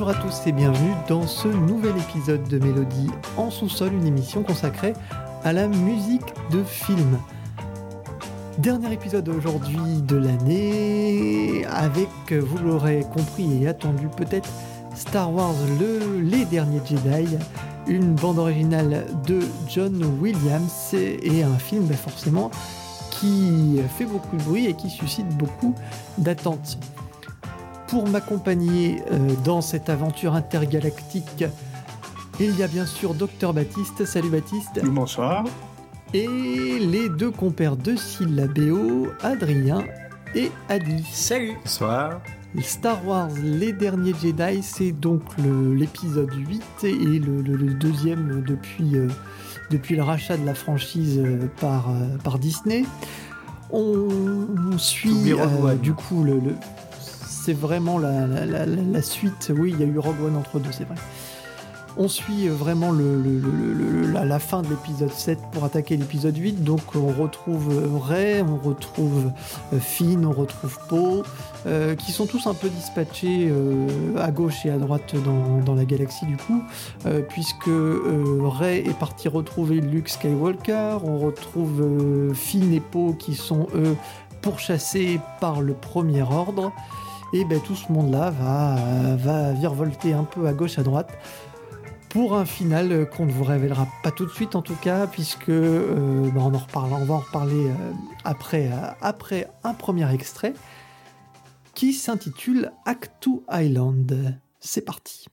Bonjour à tous et bienvenue dans ce nouvel épisode de Mélodie en sous-sol, une émission consacrée à la musique de film. Dernier épisode aujourd'hui de l'année avec, vous l'aurez compris et attendu peut-être, Star Wars le, Les Derniers Jedi, une bande originale de John Williams et un film bah, forcément qui fait beaucoup de bruit et qui suscite beaucoup d'attentes. Pour m'accompagner euh, dans cette aventure intergalactique, il y a bien sûr Docteur Baptiste. Salut Baptiste. Bonsoir. Et les deux compères de Syllabéo, Adrien et Adi. Salut. Bonsoir. Star Wars Les Derniers Jedi, c'est donc l'épisode 8 et le, deuxième depuis, euh, depuis le rachat de la franchise euh, par, par Disney. On, suit du coup le, c'est vraiment la, suite. Oui, il y a eu Rogue One entre deux, c'est vrai. On suit vraiment la, fin de l'épisode 7 pour attaquer l'épisode 8. Donc on retrouve Ray, on retrouve euh, Finn, on retrouve Poe, euh, qui sont tous un peu dispatchés euh, à gauche et à droite dans, la galaxie du coup, puisque Ray est parti retrouver Luke Skywalker, on retrouve Finn et Poe qui sont eux pourchassés par le premier ordre. Et ben, tout ce monde-là va, va virevolter un peu à gauche, à droite, pour un final qu'on ne vous révélera pas tout de suite en tout cas, puisque euh, ben, on, en va en reparler euh, après, euh, après un premier extrait qui s'intitule Actu Island. C'est parti.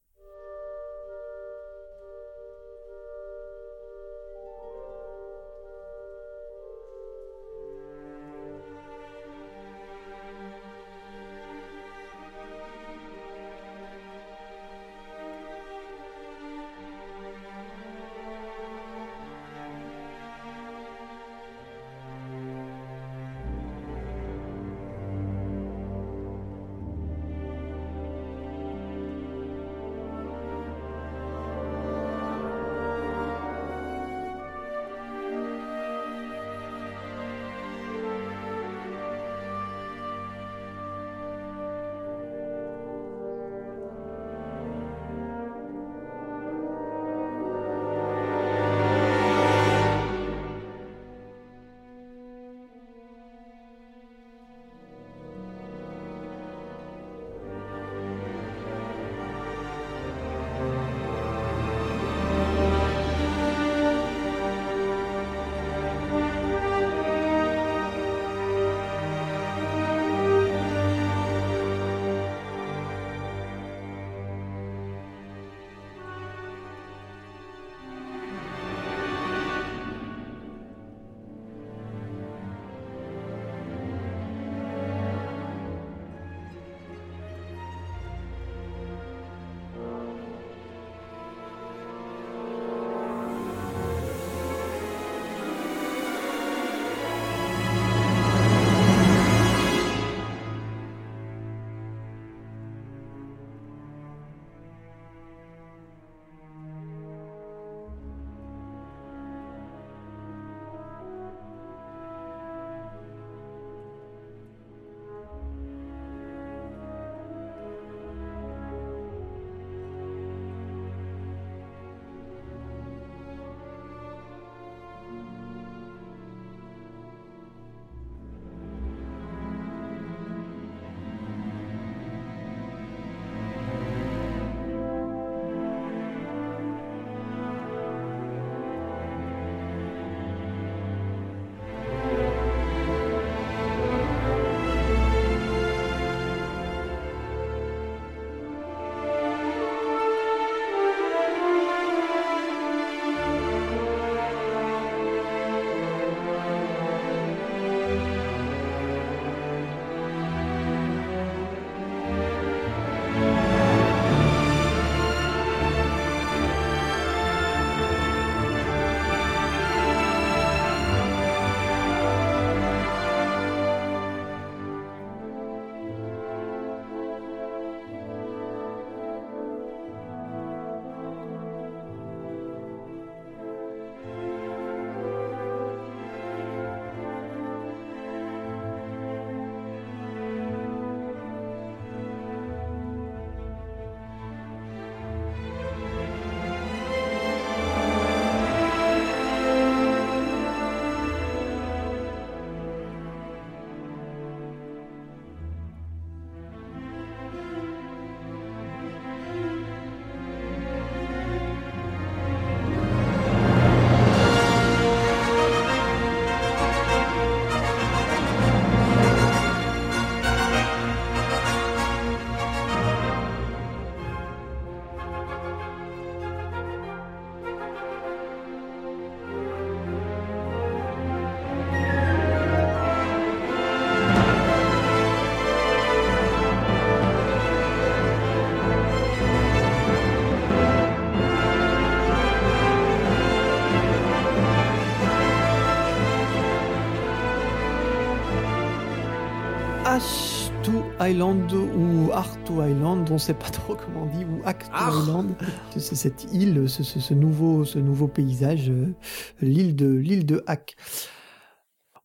Island ou Arto Island, on ne sait pas trop comment on dit, ou Acto Island. C'est cette île, ce, nouveau, ce nouveau paysage, euh, l'île de l'île de Hack.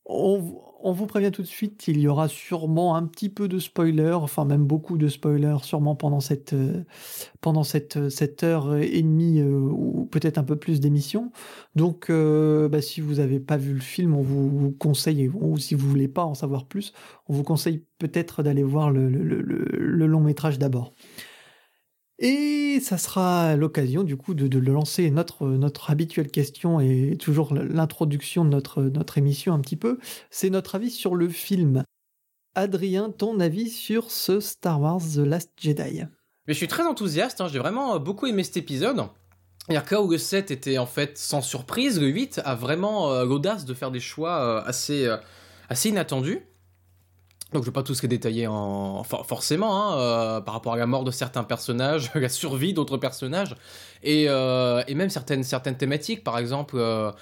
On, on vous prévient tout de suite, il y aura sûrement un petit peu de spoilers, enfin même beaucoup de spoilers, sûrement pendant cette, euh, pendant cette, cette heure et demie euh, ou peut-être un peu plus d'émission. Donc, euh, bah, si vous n'avez pas vu le film, on vous, conseille, ou si vous voulez pas en savoir plus, on vous conseille peut-être d'aller voir le long métrage d'abord. Et ça sera l'occasion du coup de, lancer notre, notre habituelle question et toujours l'introduction de notre, notre émission un petit peu. C'est notre avis sur le film. Adrien, ton avis sur ce Star Wars The Last Jedi? Mais je suis très enthousiaste, hein. j'ai vraiment beaucoup aimé cet épisode. Il y a où le 7 était en fait sans surprise, le 8 a vraiment euh, l'audace de faire des choix euh, assez, euh, assez inattendus. Donc je vais pas tous les détailler en forcément hein, euh, par rapport à la mort de certains personnages, la survie d'autres personnages et, euh, et, même certaines certaines thématiques. Par exemple, euh,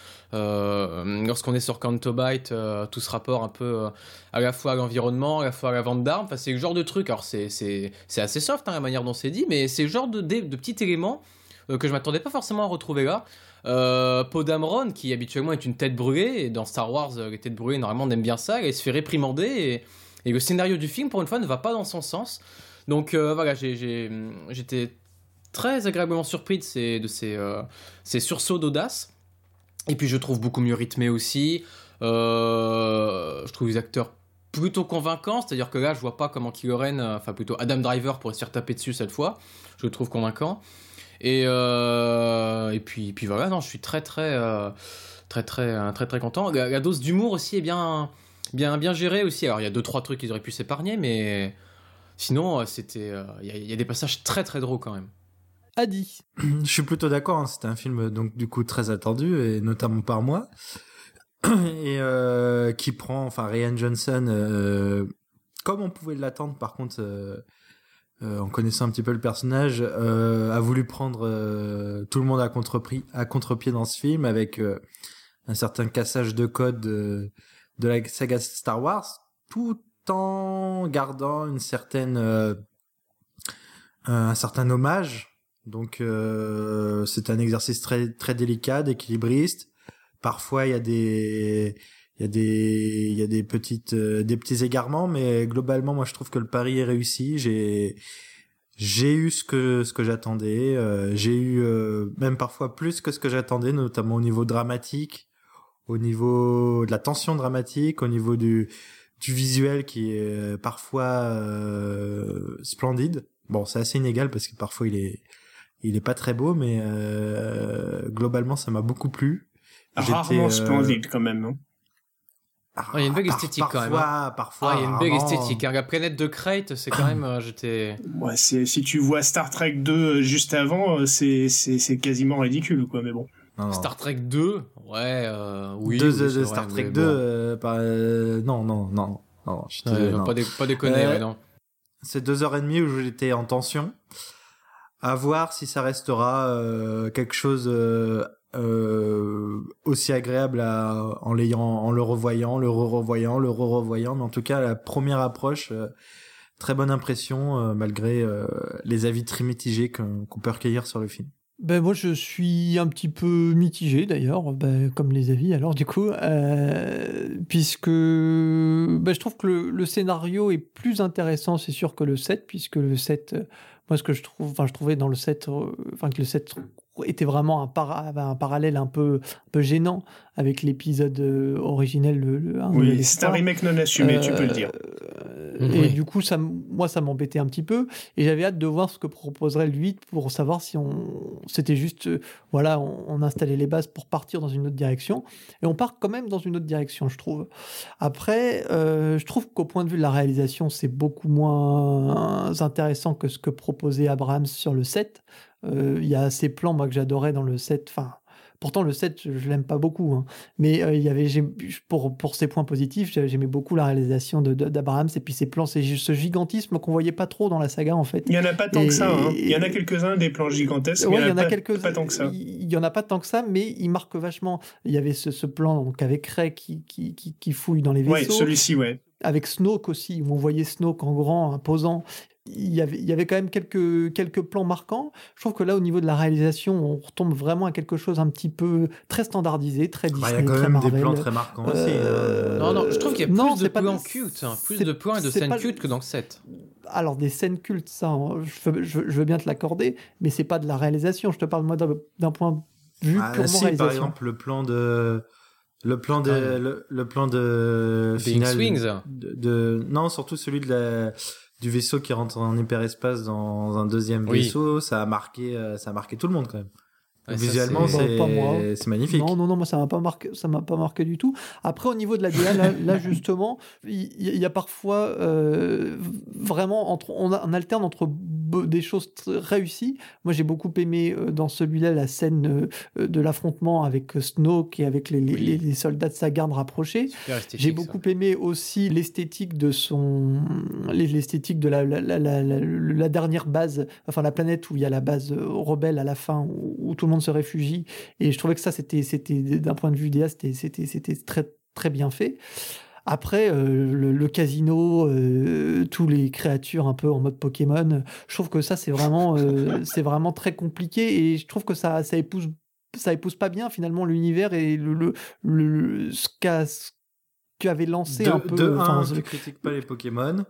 lorsqu'on est sur Cantobite, tout ce rapport un peu à la fois à l'environnement, à la fois à la vente d'armes. Enfin, c'est le genre de truc. Alors c'est assez soft hein, la manière dont c'est dit, mais c'est le genre de de, de petits éléments que je m'attendais pas forcément à retrouver là. Euh, Podamron, qui habituellement est une tête brûlée, et dans Star Wars, les têtes brûlées, normalement, on aime bien ça, et se fait réprimander, et, et le scénario du film, pour une fois, ne va pas dans son sens. Donc euh, voilà, j'étais très agréablement surpris de ces, de ces, euh, ces sursauts d'audace. Et puis je trouve beaucoup mieux rythmé aussi. Euh, je trouve les acteurs plutôt convaincants, c'est-à-dire que là, je vois pas comment Kylo Ren, enfin plutôt Adam Driver pourrait se faire taper dessus cette fois. Je le trouve convaincant. Et, et puis, puis voilà, non, je suis très très très très très très, content. la dose d'humour aussi est bien bien, bien géré aussi. Alors, il y a deux, trois trucs qu'ils auraient pu s'épargner, mais sinon, euh, c'était. Euh, il y, a des passages très, très drôles quand même. Adi. Je suis plutôt d'accord. Hein. C'était un film, donc, du coup, très attendu, et notamment par moi. Et euh, qui prend, enfin, Ryan Johnson, comme on pouvait l'attendre, par contre. en connaissant un petit peu le personnage, a voulu prendre tout le monde à contre-pied à contre dans ce film avec un certain cassage de code de la saga Star Wars, tout en gardant une certaine euh, un certain hommage. Donc euh, c'est un exercice très très délicat, d'équilibriste. Parfois il y a des il y a des il y a des petites euh, des petits égarements, mais globalement moi je trouve que le pari est réussi. J'ai j'ai eu ce que ce que j'attendais. j'ai eu même parfois plus que ce que j'attendais, notamment au niveau dramatique au niveau de la tension dramatique, au niveau du, du visuel qui est euh, parfois euh, splendide. Bon, c'est assez inégal parce que parfois il est il est pas très beau, mais euh, globalement ça m'a beaucoup plu. Rarement euh, splendide quand même. Hein. Ah, il y a une belle esthétique quand même. Hein. Parfois, ah, il y a une belle esthétique. Hein. La planète de Crate, c'est quand même. j'étais. Ouais, si tu vois Star Trek 2 juste avant, c'est c'est quasiment ridicule quoi. Mais bon. Star Trek 2 Ouais, euh, oui. Deux, Star Trek 2, euh, euh, non, non, non. non, non. Pas, dé pas déconner, non. C'est deux heures et demie où j'étais en tension. À voir si ça restera quelque chose aussi agréable en l'ayant, en le revoyant, le re-revoyant, le re-revoyant. Mais en tout cas, la première approche, très bonne impression malgré les avis très mitigés qu'on peut recueillir sur le film. Ben moi je suis un petit peu mitigé d'ailleurs, ben, comme les avis alors du coup, euh, puisque ben, je trouve que le, scénario est plus intéressant c'est sûr que le 7, puisque le 7, euh, moi ce que je trouve, enfin je trouvais dans le 7, euh, enfin que le 7 était vraiment un, un parallèle un peu, un peu gênant avec l'épisode euh, originel. Le, oui, c'est un remake non assumé, tu peux le dire. Euh, et du coup, ça, moi, ça m'embêtait un petit peu. Et j'avais hâte de voir ce que proposerait le 8 pour savoir si on, c'était juste, euh, voilà, on, installait les bases pour partir dans une autre direction. Et on part quand même dans une autre direction, je trouve. Après, je trouve qu'au point de vue de la réalisation, c'est beaucoup moins intéressant que ce que proposait Abrams sur le 7. Euh, il y a ces plans, moi, que j'adorais dans le set. Enfin, pourtant, le set, je, l'aime pas beaucoup. Hein. Mais euh, il y avait, pour, pour ses points positifs, j'aimais beaucoup la réalisation d'Abraham et puis ces plans, c'est ce gigantisme qu'on voyait pas trop dans la saga, en fait. Il y en a pas tant que ça. Hein. Il y en a quelques-uns des plans gigantesques. il y en a, quelques pas tant que ça. Il y en a pas tant que ça, mais il marque vachement. Il y avait ce, plan donc avec Ray qui, qui, qui, fouille dans les vaisseaux. Ouais, celui-ci, ouais avec Snoke aussi, où on voyait Snoke en grand, imposant. Il y, avait, il y avait quand même quelques, quelques plans marquants. Je trouve que là, au niveau de la réalisation, on retombe vraiment à quelque chose un petit peu très standardisé, très Disney, il y a quand très même Marvel. des plans très marquants aussi. Euh, hein. Non, non, je trouve qu'il y a plus non, de pas plans cute, hein, plus de plans et de scènes pas- cute que dans le 7. alors des scènes cultes, ça, hein, je veux, je bien te l'accorder, mais c'est pas de la réalisation. Je te parle moi d'un point de vue Ah, purement si, par exemple, le plan de. Le plan de. Ah. Le, le plan de. Final Swings. De, de- Non, surtout celui de la. Du vaisseau qui rentre en hyperespace dans un deuxième Oui. vaisseau, ça a marqué, euh, ça a marqué tout le monde quand même. Ouais, Visuellement, c'est- Bah, magnifique. Non, non, non, moi ça m'a pas marqué, ça m'a pas marqué du tout. Après, au niveau de la DA, là, là, justement, il y, a parfois euh, vraiment entre, on, a- on alterne entre des choses réussies. Moi, j'ai beaucoup aimé euh, dans celui-là la scène euh, de l'affrontement avec euh, Snoke et avec les, les- Oui. les- les soldats de sa garde rapprochés. J'ai ça. beaucoup aimé aussi l'esthétique de son, l'esthétique de la, la, la, la- la- la dernière base, enfin la planète où il y a la base euh, rebelle à la fin où, où tout le monde se réfugie. Et je trouvais que ça, c'était, c'était d'un point de vue DA, c'était, c'était, c'était très, très bien fait. Après, euh, le, le casino, euh, tous les créatures un peu en mode Pokémon, je trouve que ça, c'est vraiment, euh, c'est vraiment très compliqué et je trouve que ça, ça épouse, ça épouse pas bien finalement l'univers et le, le, le- ce qu'a, ce qu'avait lancé de, un peu. de enfin, un, ce- tu critiques pas les Pokémon.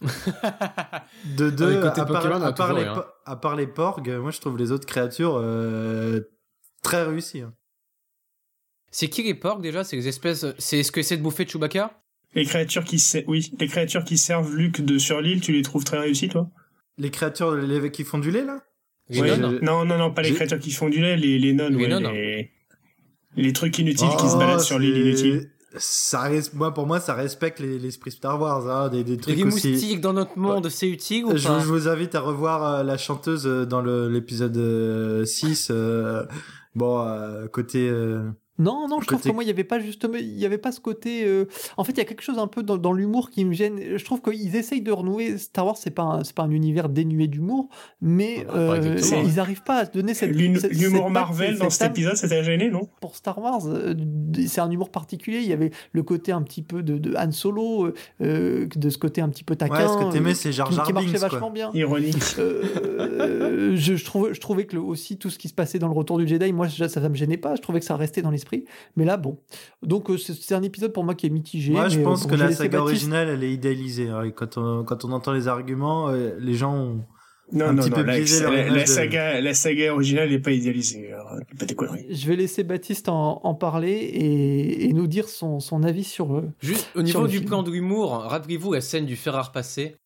De deux, côté à, part, Pokémon, à, part les, à part les porgs, moi je trouve les autres créatures euh, très réussies. hein. C'est qui les porcs déjà C'est les espèces. C'est ce que essaie de bouffer Chewbacca? Les créatures qui se- oui, les créatures qui servent Luc de sur l'île, tu les trouves très réussies, toi? Les créatures les, qui font du lait là? Les Ouais, nonnes Non, non, non, pas les créatures qui font du lait, les, les nonnes, Les ouais, nonnes. les... les trucs inutiles qui se Oh, baladent sur l'île c'est- inutile. Ça reste, moi, pour moi, ça respecte les- l'esprit Star Wars, hein, des, des trucs Les aussi. moustiques dans notre monde, c'est utile ou Je, pas? je vous invite à revoir euh, la chanteuse euh, dans l'épisode euh, 6. euh, bon, euh, côté. Non, non, je trouve que moi, il n'y avait pas justement, il y avait pas ce côté. euh, En fait, il y a quelque chose un peu dans, dans l'humour qui me gêne. Je trouve qu'ils essayent de renouer. Star Wars, c'est pas, un- c'est pas un univers dénué d'humour, mais Ah euh, ils n'arrivent pas à se donner cette. L'hum- cette- L'humour cette Marvel dans cette cet âme épisode, c'était gêné, non? Pour Star Wars, euh, c'est un humour particulier. Il y avait le côté un petit peu de, de Han Solo, euh, de ce côté un petit peu taquin. Ouais, ce que t'aimais, euh, c'est Jar Jar qui marchait Binks, vachement quoi. bien. Ironique. Euh, je, je, trouvais, je trouvais que le- aussi tout ce qui se passait dans le Retour du Jedi, moi ça, ça me gênait pas. Je trouvais que ça restait dans l'esprit. Mais là, bon. Donc euh, c'est un épisode pour moi qui est mitigé. Moi, je mais, euh, pense bon, que la saga Baptiste- originale, elle est idéalisée. hein, et Quand on, quand on entend les arguments, euh, les gens ont... Non, Un non, petit non, peu la, biaisé leur la- la de- saga, la saga originale n'est pas idéalisée. alors, pas des conneries. Je vais laisser Baptiste en, en parler et, et nous dire son, son avis sur eux. Juste au niveau du film. plan de l'humour, rappelez-vous la scène du fer à repasser.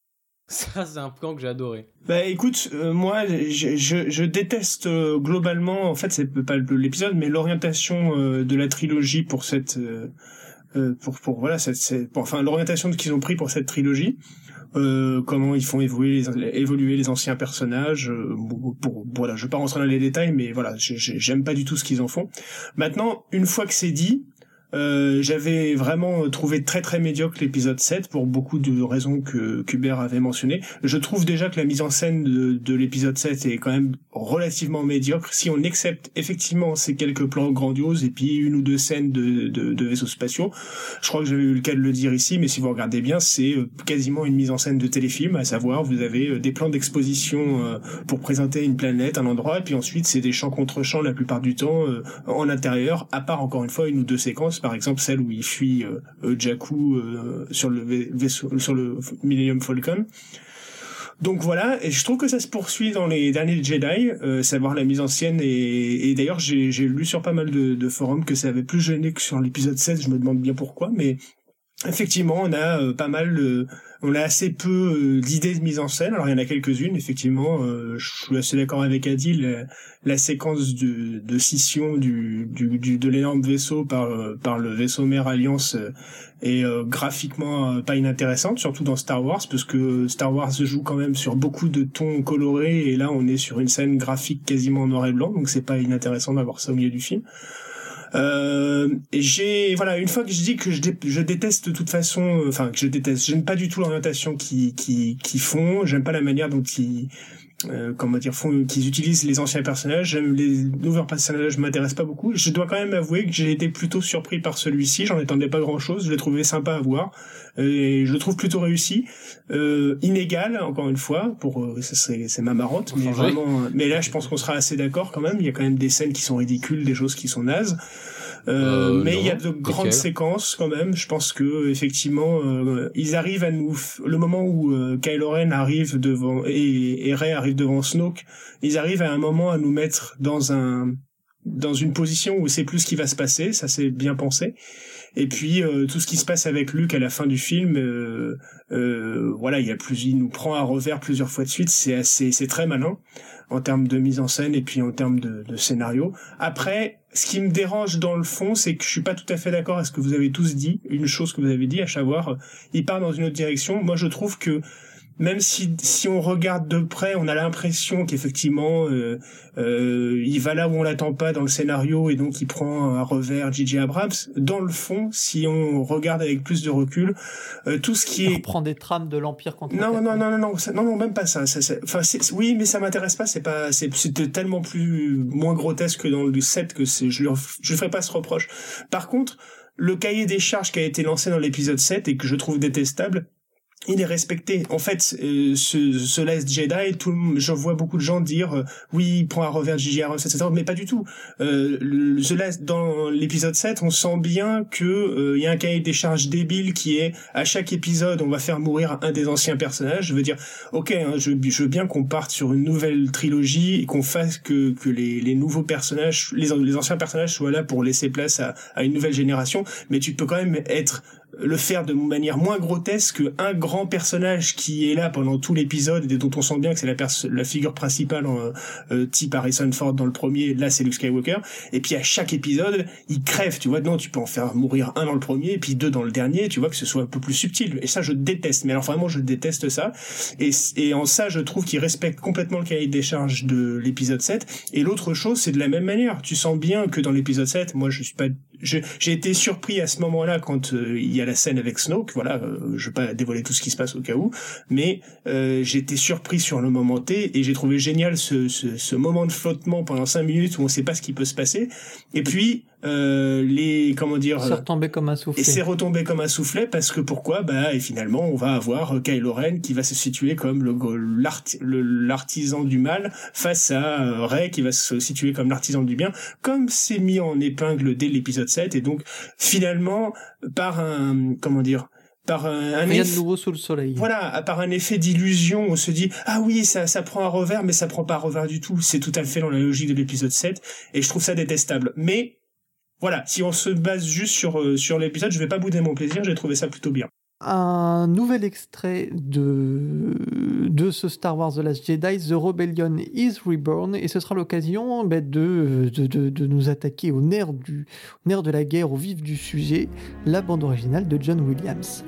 Ça, c'est un plan que j'ai adoré. Bah écoute, euh, moi je, je, je déteste euh, globalement, en fait c'est pas l'épisode, mais l'orientation euh, de la trilogie pour cette, euh, euh, pour pour voilà cette, cette- enfin l'orientation qu'ils ont pris pour cette trilogie. Euh, comment ils font évoluer les, évoluer les anciens personnages. pour, pour- voilà, je vais pas rentrer dans les détails, mais voilà, j'aime pas du tout ce qu'ils en font. Maintenant, une fois que c'est dit, euh, j'avais vraiment trouvé très très médiocre l'épisode 7 pour beaucoup de raisons que Hubert avait mentionnées. Je trouve déjà que la mise en scène de, de l'épisode 7 est quand même relativement médiocre si on accepte effectivement ces quelques plans grandioses et puis une ou deux scènes de, de, vaisseaux spatiaux. Je crois que j'avais eu le cas de le dire ici, mais si vous regardez bien, c'est euh, quasiment une mise en scène de téléfilm, à savoir vous avez euh, des plans d'exposition pour présenter une planète, un endroit, et puis ensuite c'est des champs contre champs la plupart du temps en intérieur, à part encore une fois une ou deux séquences, par exemple celle où il fuit euh, euh, Jakku euh, sur le vai- vaisseau, sur le Millennium Falcon. Donc voilà, et je trouve que ça se poursuit dans les derniers Jedi, euh, savoir la mise en scène, et, et d'ailleurs j'ai j'ai lu sur pas mal de, de forums que ça avait plus gêné que sur l'épisode 16, je me demande bien pourquoi, mais effectivement on a euh, pas mal, on a assez peu euh, d'idées de mise en scène, alors il y en a quelques-unes, effectivement, euh, je suis assez d'accord avec Adi, la, la séquence de, scission de l'énorme vaisseau par, euh, le vaisseau mère Alliance euh, est euh, graphiquement euh, pas inintéressante, surtout dans Star Wars, parce que Star Wars joue quand même sur beaucoup de tons colorés, et là on est sur une scène graphique quasiment en noir et blanc, donc c'est pas inintéressant d'avoir ça au milieu du film. Euh, j'ai voilà une fois que je dis que je déteste de toute façon euh, enfin que je déteste j'aime pas du tout l'orientation qui qui qui font j'aime pas la manière dont ils euh, comment dire, font, qu'ils utilisent les anciens personnages. J'aime les nouveaux personnages, m'intéressent pas beaucoup. Je dois quand même avouer que j'ai été plutôt surpris par celui-ci. J'en attendais pas grand-chose. Je l'ai trouvé sympa à voir et je le trouve plutôt réussi, euh, inégal encore une fois. Pour euh, c'est c'est ma marotte, mais vraiment. Mais là, je pense qu'on sera assez d'accord quand même. Il y a quand même des scènes qui sont ridicules, des choses qui sont nazes. Euh, euh, mais il y a de grandes séquences quand même. Je pense que effectivement, euh, ils arrivent à nous. Le moment où Kylo Ren arrive devant et, et Rey arrive devant Snoke, ils arrivent à un moment à nous mettre dans un dans une position où c'est plus ce qui va se passer. Ça c'est bien pensé. Et puis tout ce qui se passe avec Luke à la fin du film, euh, voilà, il y a plus, il nous prend à revers plusieurs fois de suite. C'est assez, c'est très malin en termes de mise en scène et puis en termes de, de, scénario. Après, ce qui me dérange dans le fond, c'est que je suis pas tout à fait d'accord avec ce que vous avez tous dit. Une chose que vous avez dit, à savoir, il part dans une autre direction. Moi, je trouve que même si si on regarde de près, on a l'impression qu'effectivement euh, euh, il va là où on l'attend pas dans le scénario et donc il prend un revers J.J. Abrams. Dans le fond, si on regarde avec plus de recul, euh, tout ce qui est on prend des trames de l'empire contre non non, non non non non non non même pas ça. ça, enfin oui mais ça m'intéresse pas. C'est pas c'est tellement plus moins grotesque que dans le set que c'est je je ferai pas ce reproche. Par contre le cahier des charges qui a été lancé dans l'épisode 7 et que je trouve détestable, il est respecté. En fait, euh, ce, ce Last Jedi, tout, je vois beaucoup de gens dire euh, oui, prend un revers JJR, etc. Mais pas du tout. Euh, le, Last, dans l'épisode 7, on sent bien que euh, il y a un cahier des charges débile qui est à chaque épisode, on va faire mourir un des anciens personnages. Je veux dire, ok, hein, je, je, veux bien qu'on parte sur une nouvelle trilogie et qu'on fasse que, que les, les nouveaux personnages, les, les anciens personnages soient là pour laisser place à, à une nouvelle génération. Mais tu peux quand même être le faire de manière moins grotesque un grand personnage qui est là pendant tout l'épisode et dont on sent bien que c'est la, la figure principale euh, euh, type Harrison Ford dans le premier. Là c'est Luke Skywalker. Et puis à chaque épisode il crève tu vois. Non tu peux en faire mourir un dans le premier et puis deux dans le dernier tu vois que ce soit un peu plus subtil. Et ça je déteste. Mais alors vraiment je déteste ça. Et, et en ça je trouve qu'il respecte complètement le cahier des charges de l'épisode 7 et l'autre chose c'est de la même manière. Tu sens bien que dans l'épisode 7 moi je suis pas j'ai été surpris à ce moment-là quand euh, il y a la scène avec Snoke. Voilà, euh, je vais pas dévoiler tout ce qui se passe au cas où, mais euh, j'ai été surpris sur le moment T et j'ai trouvé génial ce, ce, ce, moment de flottement pendant cinq minutes où on sait pas ce qui peut se passer. Et puis euh, les comment dire c'est retombé comme un soufflet et c'est retombé comme un soufflet parce que pourquoi? Bah et finalement on va avoir euh, Kylo Ren qui va se situer comme le l'artisan du mal face à euh, Rey qui va se situer comme l'artisan du bien comme c'est mis en épingle dès l'épisode 7 et donc finalement par un comment dire par un, un Rien de nouveau sous le soleil. Voilà, par un effet d'illusion, on se dit ah oui, ça ça prend un revers mais ça prend pas un revers du tout, c'est tout à fait dans la logique de l'épisode 7 et je trouve ça détestable. Mais voilà, si on se base juste sur, euh, sur l'épisode, je vais pas bouder mon plaisir, j'ai trouvé ça plutôt bien. Un nouvel extrait de, de ce Star Wars The Last Jedi, The Rebellion is Reborn, et ce sera l'occasion ben, de, de, de, de, nous attaquer au nerf, du, au nerf de la guerre, au vif du sujet, la bande originale de John Williams.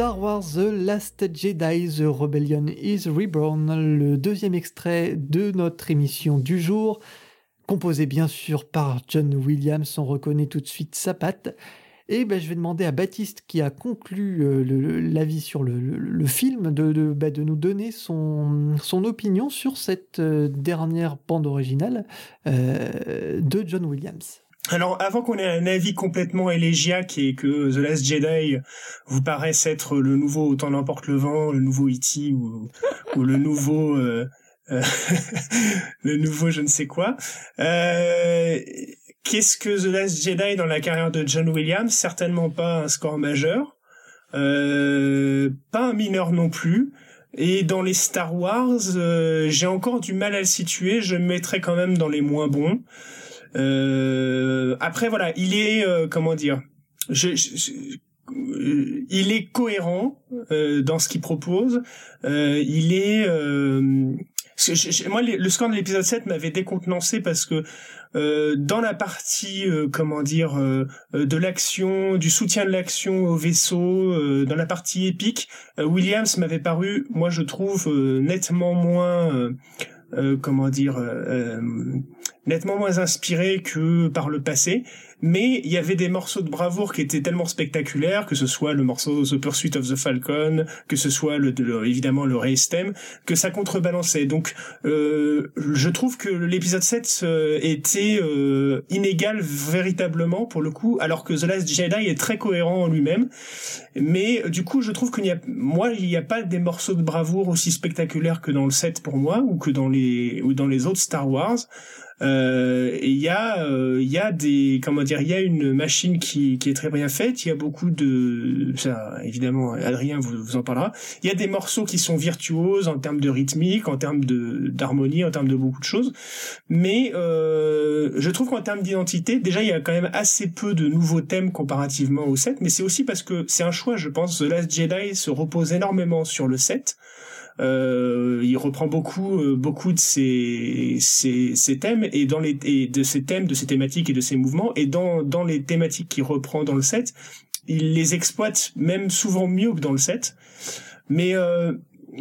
Star Wars The Last Jedi The Rebellion is Reborn, le deuxième extrait de notre émission du jour, composé bien sûr par John Williams, on reconnaît tout de suite sa patte. Et ben, je vais demander à Baptiste, qui a conclu euh, l'avis sur le, film, de, ben, de, nous donner son, son opinion sur cette euh, dernière bande originale euh, de John Williams. Alors, avant qu'on ait un avis complètement élégiaque et que The Last Jedi vous paraisse être le nouveau Autant n'importe le vent, le nouveau E.T. ou, ou le nouveau... Euh, euh le nouveau je ne sais quoi. Euh, Qu'est-ce que The Last Jedi dans la carrière de John Williams? Certainement pas un score majeur, euh, pas un mineur non plus. Et dans les Star Wars, euh, j'ai encore du mal à le situer. Je me mettrais quand même dans les moins bons. Euh, après voilà, il est euh, comment dire, je, euh, il est cohérent euh, dans ce qu'il propose. il est moi, le score de l'épisode 7 m'avait décontenancé parce que euh, dans la partie, comment dire, de l'action, du soutien de l'action au vaisseau, dans la partie épique, Williams m'avait paru, moi je trouve, nettement moins, comment dire, nettement moins inspiré que par le passé mais il y avait des morceaux de bravoure qui étaient tellement spectaculaires, que ce soit le morceau The Pursuit of the Falcon, que ce soit le, évidemment le race theme, que ça contrebalançait. Donc euh, je trouve que l'épisode 7 euh, était euh, inégal véritablement pour le coup, alors que The Last Jedi est très cohérent en lui-même. Mais du coup, je trouve qu'il y a, moi, il n'y a pas des morceaux de bravoure aussi spectaculaires que dans le 7 pour moi, ou que dans les, ou dans les autres Star Wars. Euh, il y a euh, il y a des comment dire il y a une machine qui, qui est très bien faite. Il y a beaucoup de ça évidemment Adrien vous, vous en parlera. Il y a des morceaux qui sont virtuoses en termes de rythmique en termes de d'harmonie en termes de beaucoup de choses. Mais euh, je trouve qu'en termes d'identité déjà il y a quand même assez peu de nouveaux thèmes comparativement au set mais c'est aussi parce que c'est un choix je pense. The Last Jedi se repose énormément sur le set euh, il reprend beaucoup euh, beaucoup de ces, ces, ces thèmes et dans les et de ces thèmes, de ces thématiques et de ces mouvements. Et dans dans les thématiques qu'il reprend dans le set, il les exploite même souvent mieux que dans le set. Mais euh,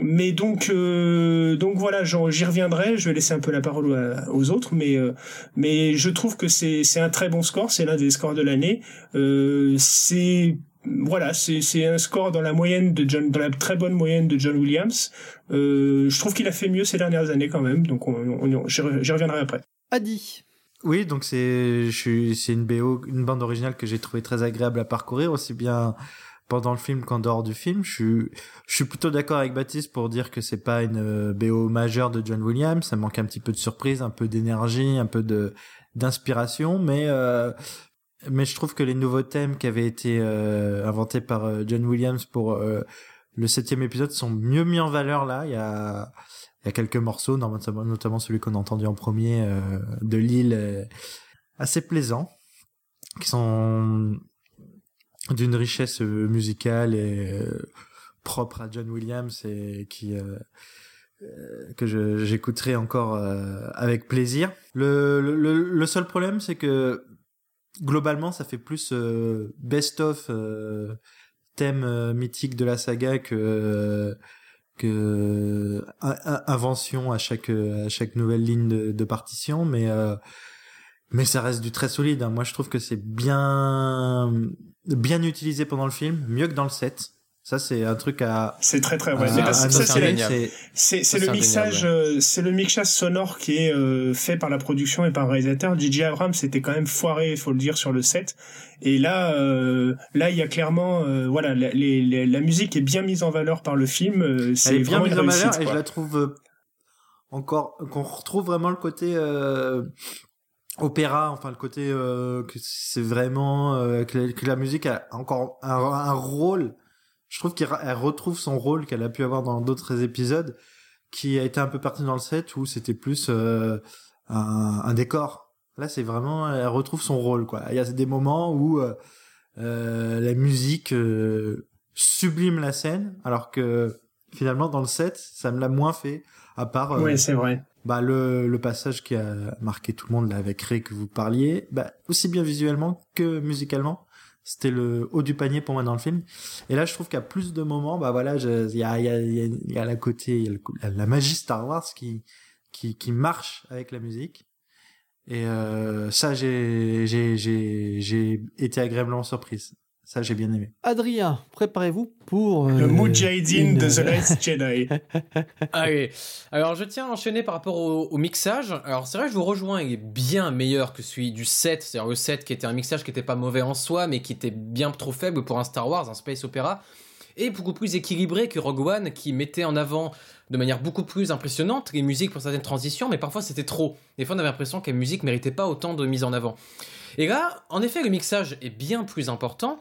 mais donc euh, donc voilà j'y reviendrai. Je vais laisser un peu la parole aux autres mais euh, mais je trouve que c'est c'est un très bon score. C'est l'un des scores de l'année. Euh, c'est voilà, c'est un score dans la moyenne de John, dans la très bonne moyenne de John Williams. Euh, je trouve qu'il a fait mieux ces dernières années quand même, donc on, j'y reviendrai après. Adi. Oui, donc c'est c'est une BO, une bande originale que j'ai trouvé très agréable à parcourir, aussi bien pendant le film qu'en dehors du film. Je suis je suis plutôt d'accord avec Baptiste pour dire que c'est pas une euh, BO majeure de John Williams. Ça manque un petit peu de surprise, un peu d'énergie, un peu de d'inspiration, mais euh, mais je trouve que les nouveaux thèmes qui avaient été euh, inventés par euh, John Williams pour euh, le septième épisode sont mieux mis en valeur là. Il y a, il y a quelques morceaux, notamment celui qu'on a entendu en premier de Lille, assez plaisant, qui sont d'une richesse musicale et propre à John Williams et qui que j'écouterai encore avec plaisir. Le, le, le seul problème, c'est que globalement, ça fait plus euh, best-of euh, thème euh, mythique de la saga que que invention à chaque à chaque nouvelle ligne de, de partition, mais mais ça reste du très solide. Hein. Moi, je trouve que c'est bien bien utilisé pendant le film, mieux que dans le set. Ça, c'est un truc à. C'est très très. Ouais. c'est c'est le mixage, euh, c'est le mixage sonore qui est euh, fait par la production et par le réalisateur. DJ Abrams c'était quand même foiré, il faut le dire, sur le set. Et là, euh, là, il y a clairement, voilà, la, les, la musique est bien mise en valeur par le film. c'est Elle est bien mise en valeur et je la trouve encore qu'on retrouve vraiment le côté opéra, enfin le côté que c'est vraiment que la, musique a encore un rôle je trouve qu'elle retrouve son rôle qu'elle a pu avoir dans d'autres épisodes, qui a été un peu parti dans le set où c'était plus euh, un, un, décor. Là, c'est vraiment, elle retrouve son rôle, quoi. Il y a des moments où euh, euh la musique euh, sublime la scène, alors que finalement dans le set, ça me l'a moins fait, à part. Euh, oui, c'est vrai. Bah le, le passage qui a marqué tout le monde là avec Ray que vous parliez, bah aussi bien visuellement que musicalement c'était le haut du panier pour moi dans le film. Et là, je trouve qu'à plus de moments, bah voilà, il y a, y, a, y a la côté, y a la magie Star Wars qui, qui, qui marche avec la musique. Et euh, ça, j'ai, j'ai, j'ai, j'ai été agréablement surprise. Ça, j'ai bien aimé. Adrien, préparez-vous pour... Euh, le Mujahideen de The Last Jedi. Allez, alors je tiens à enchaîner par rapport au, mixage. Alors c'est vrai, je vous rejoins, il est bien meilleur que celui du 7, c'est-à-dire le 7 qui était un mixage qui était pas mauvais en soi, mais qui était bien trop faible pour un Star Wars, un space opéra, et beaucoup plus équilibré que Rogue One, qui mettait en avant de manière beaucoup plus impressionnante les musiques pour certaines transitions, mais parfois c'était trop. Des fois on avait l'impression que les musiques méritaient pas autant de mise en avant. Et là, en effet, le mixage est bien plus important,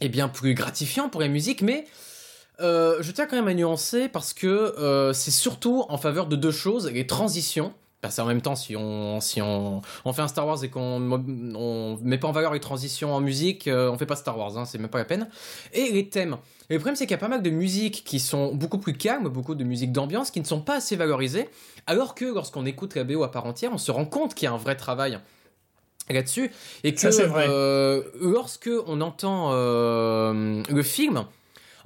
est bien plus gratifiant pour la musique, mais euh, je tiens quand même à nuancer parce que euh, c'est surtout en faveur de deux choses, les transitions. Parce en même temps, si on, si on, on fait un Star Wars et qu'on on met pas en valeur les transitions en musique, euh, on fait pas Star Wars, hein, c'est même pas la peine. Et les thèmes. Et le problème, c'est qu'il y a pas mal de musiques qui sont beaucoup plus calmes, beaucoup de musiques d'ambiance qui ne sont pas assez valorisées, alors que lorsqu'on écoute la BO à part entière, on se rend compte qu'il y a un vrai travail là-dessus et que euh, lorsque on entend euh, le film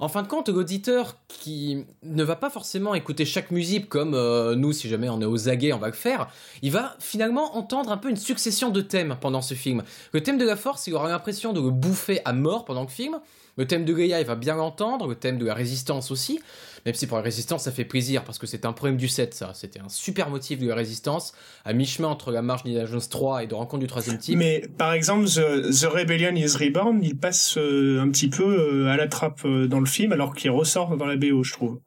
en fin de compte, l'auditeur qui ne va pas forcément écouter chaque musique comme euh, nous, si jamais on est aux aguets, on va le faire, il va finalement entendre un peu une succession de thèmes pendant ce film. Le thème de la force, il aura l'impression de le bouffer à mort pendant le film. Le thème de Gaïa, il va bien l'entendre, le thème de la résistance aussi. Même si pour la résistance, ça fait plaisir, parce que c'est un problème du set, ça. C'était un super motif de la résistance, à mi-chemin entre la marche d'Indiana Jones 3 et de rencontre du troisième type. Mais par exemple, The, Rebellion is Reborn, il passe euh, un petit peu euh, à la trappe euh, dans le film, alors qu'il ressort dans la BO, je trouve.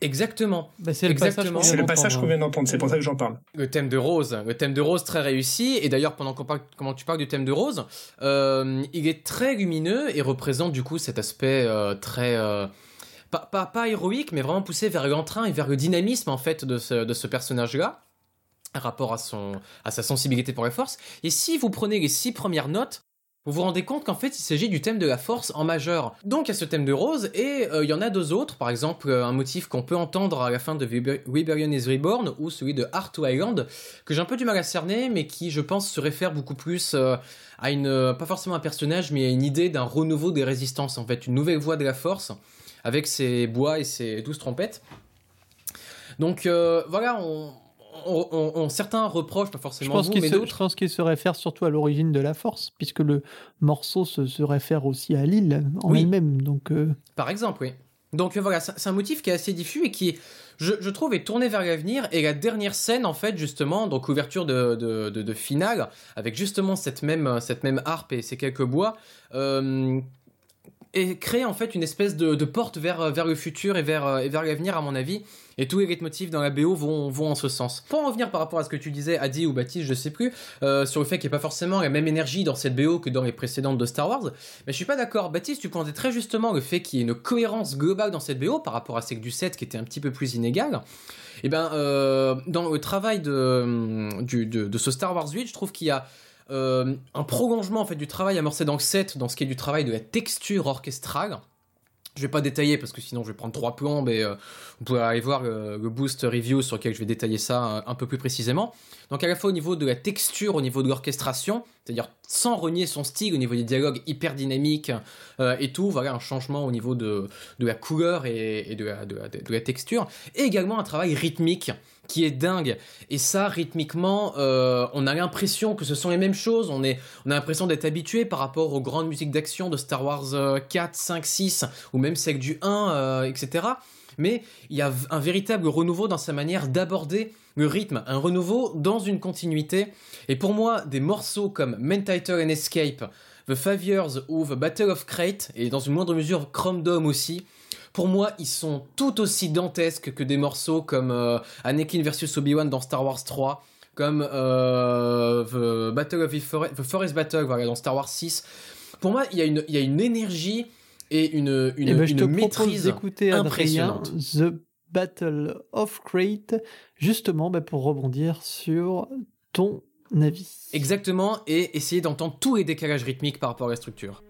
Exactement. Bah, c'est le Exactement. Passage qu'on vient d'entendre. C'est pour ça que j'en parle. Le thème de Rose, le thème de Rose très réussi. Et d'ailleurs, pendant qu'on parle, comment tu parles du thème de Rose, il est très lumineux et représente du coup cet aspect très pas, pas, héroïque, mais vraiment poussé vers l'entrain et vers le dynamisme en fait de ce, de ce personnage-là, rapport à, son, à sa sensibilité pour les forces. Et si vous prenez les six premières notes, vous vous rendez compte qu'en fait il s'agit du thème de la force en majeur. Donc il y a ce thème de Rose et euh, il y en a deux autres, par exemple euh, un motif qu'on peut entendre à la fin de Rebellion is Reborn ou celui de Heart to Island que j'ai un peu du mal à cerner mais qui je pense se réfère beaucoup plus euh, à une pas forcément un personnage mais à une idée d'un renouveau des résistances en fait, une nouvelle voie de la force avec ses bois et ses douze trompettes. Donc voilà, on, certains reprochent, pas forcément je pense vous, mais d'autres. Je pense qu'il se réfère surtout à l'origine de la force, puisque le morceau se, réfère aussi à l'île en elle-même. Donc, euh, Par exemple, oui. Donc voilà, c'est un motif qui est assez diffus et qui, je, trouve, est tourné vers l'avenir. Et la dernière scène, en fait, justement, donc ouverture de, de, finale, avec justement cette même, cette même harpe et ces quelques bois, euh, et créer en fait une espèce de, porte vers, vers le futur et vers, et vers l'avenir à mon avis. Et tous les leitmotifs dans la BO vont, vont en ce sens. Pour en revenir par rapport à ce que tu disais, Adi ou Baptiste, je sais plus, euh, sur le fait qu'il n'y ait pas forcément la même énergie dans cette BO que dans les précédentes de Star Wars, mais je suis pas d'accord. Baptiste, tu pointais très justement le fait qu'il y ait une cohérence globale dans cette BO par rapport à celle du 7 qui était un petit peu plus inégale. Et eh ben, euh, dans le travail de, de, de, ce Star Wars 8, je trouve qu'il y a euh, un prolongement en fait du travail amorcé dans le set, dans ce qui est du travail de la texture orchestrale. Je vais pas détailler parce que sinon je vais prendre trois et euh, vous pouvez aller voir le, boost review sur lequel je vais détailler ça un, peu plus précisément. Donc à la fois au niveau de la texture, au niveau de l'orchestration, c'est-à-dire sans renier son style, au niveau des dialogues hyper dynamiques euh, et tout, voilà un changement au niveau de, de la couleur et, de, la, texture, et également un travail rythmique qui est dingue. Et ça, rythmiquement, euh, on a l'impression que ce sont les mêmes choses. On a l'impression d'être habitué par rapport aux grandes musiques d'action de Star Wars 4, 5, 6, ou même celle du 1, euh, etc. Mais il y a un véritable renouveau dans sa manière d'aborder le rythme, un renouveau dans une continuité. Et pour moi, des morceaux comme Men Title and Escape, The Five Years ou The Battle of Crate, et dans une moindre mesure Chrome Dome aussi, pour moi, ils sont tout aussi dantesques que des morceaux comme euh, Anakin vs Obi-Wan dans Star Wars 3, comme euh, The Battle of the Forest, Battle dans Star Wars 6. Pour moi, il y, a une, il y a une énergie et une, une, eh ben, te maîtrise The Battle of Crate, justement bah, pour rebondir sur ton avis. Exactement, et essayer d'entendre tous les décalages rythmiques par rapport à la structure.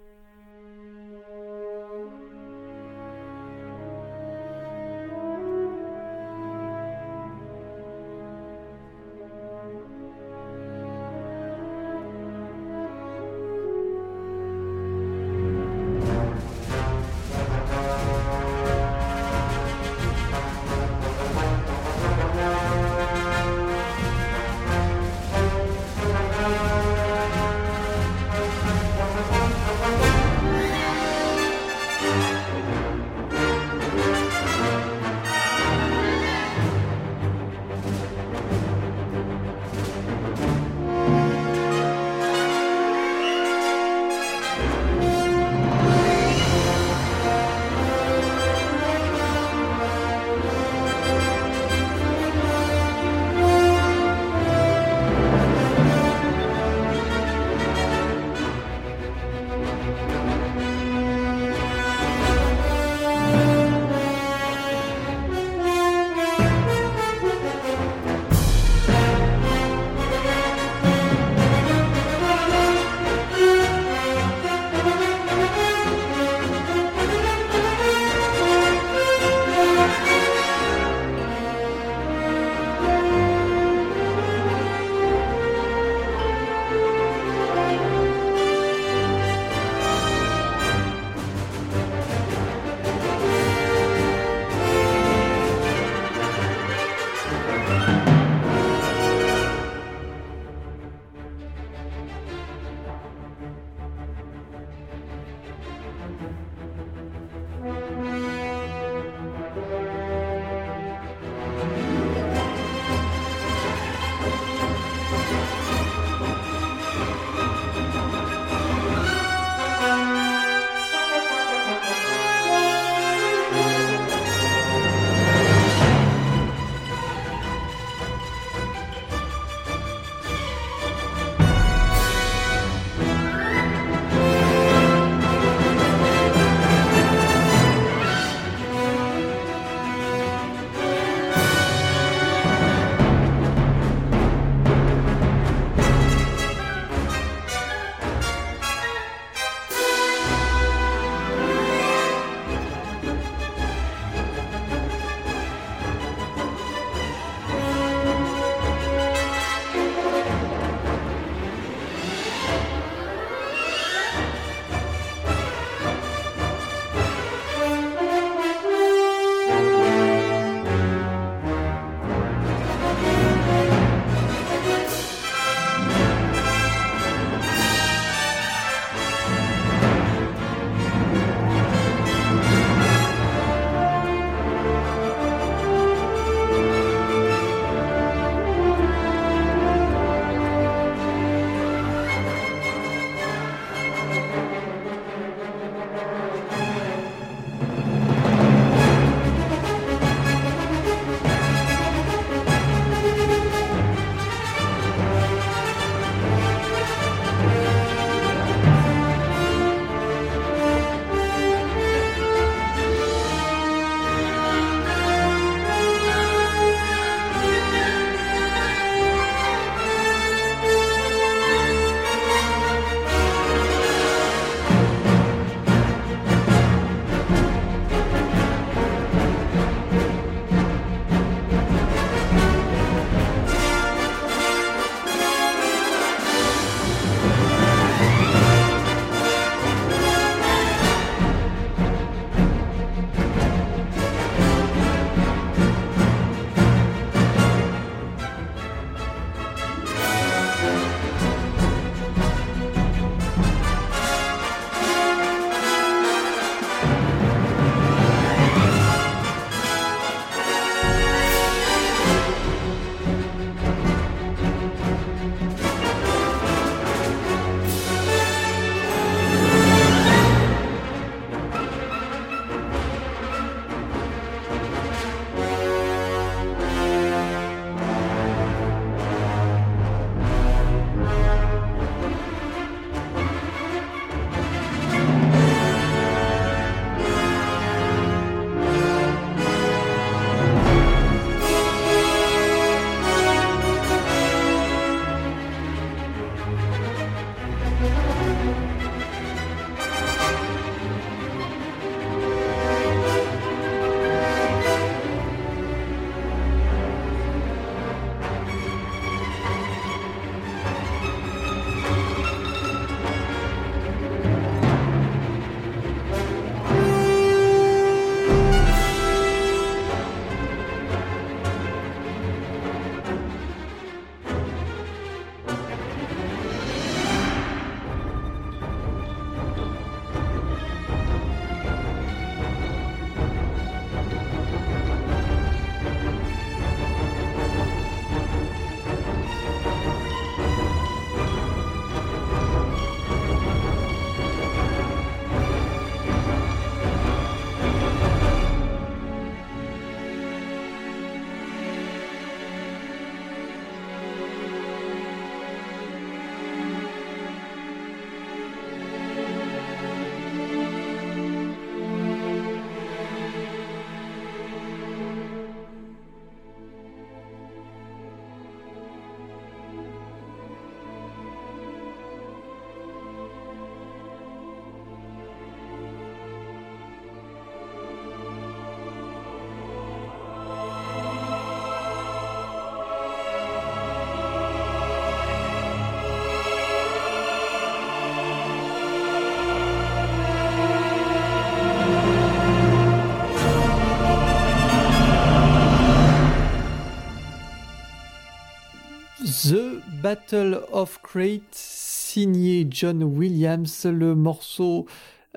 Battle of Crate, signé John Williams. Le morceau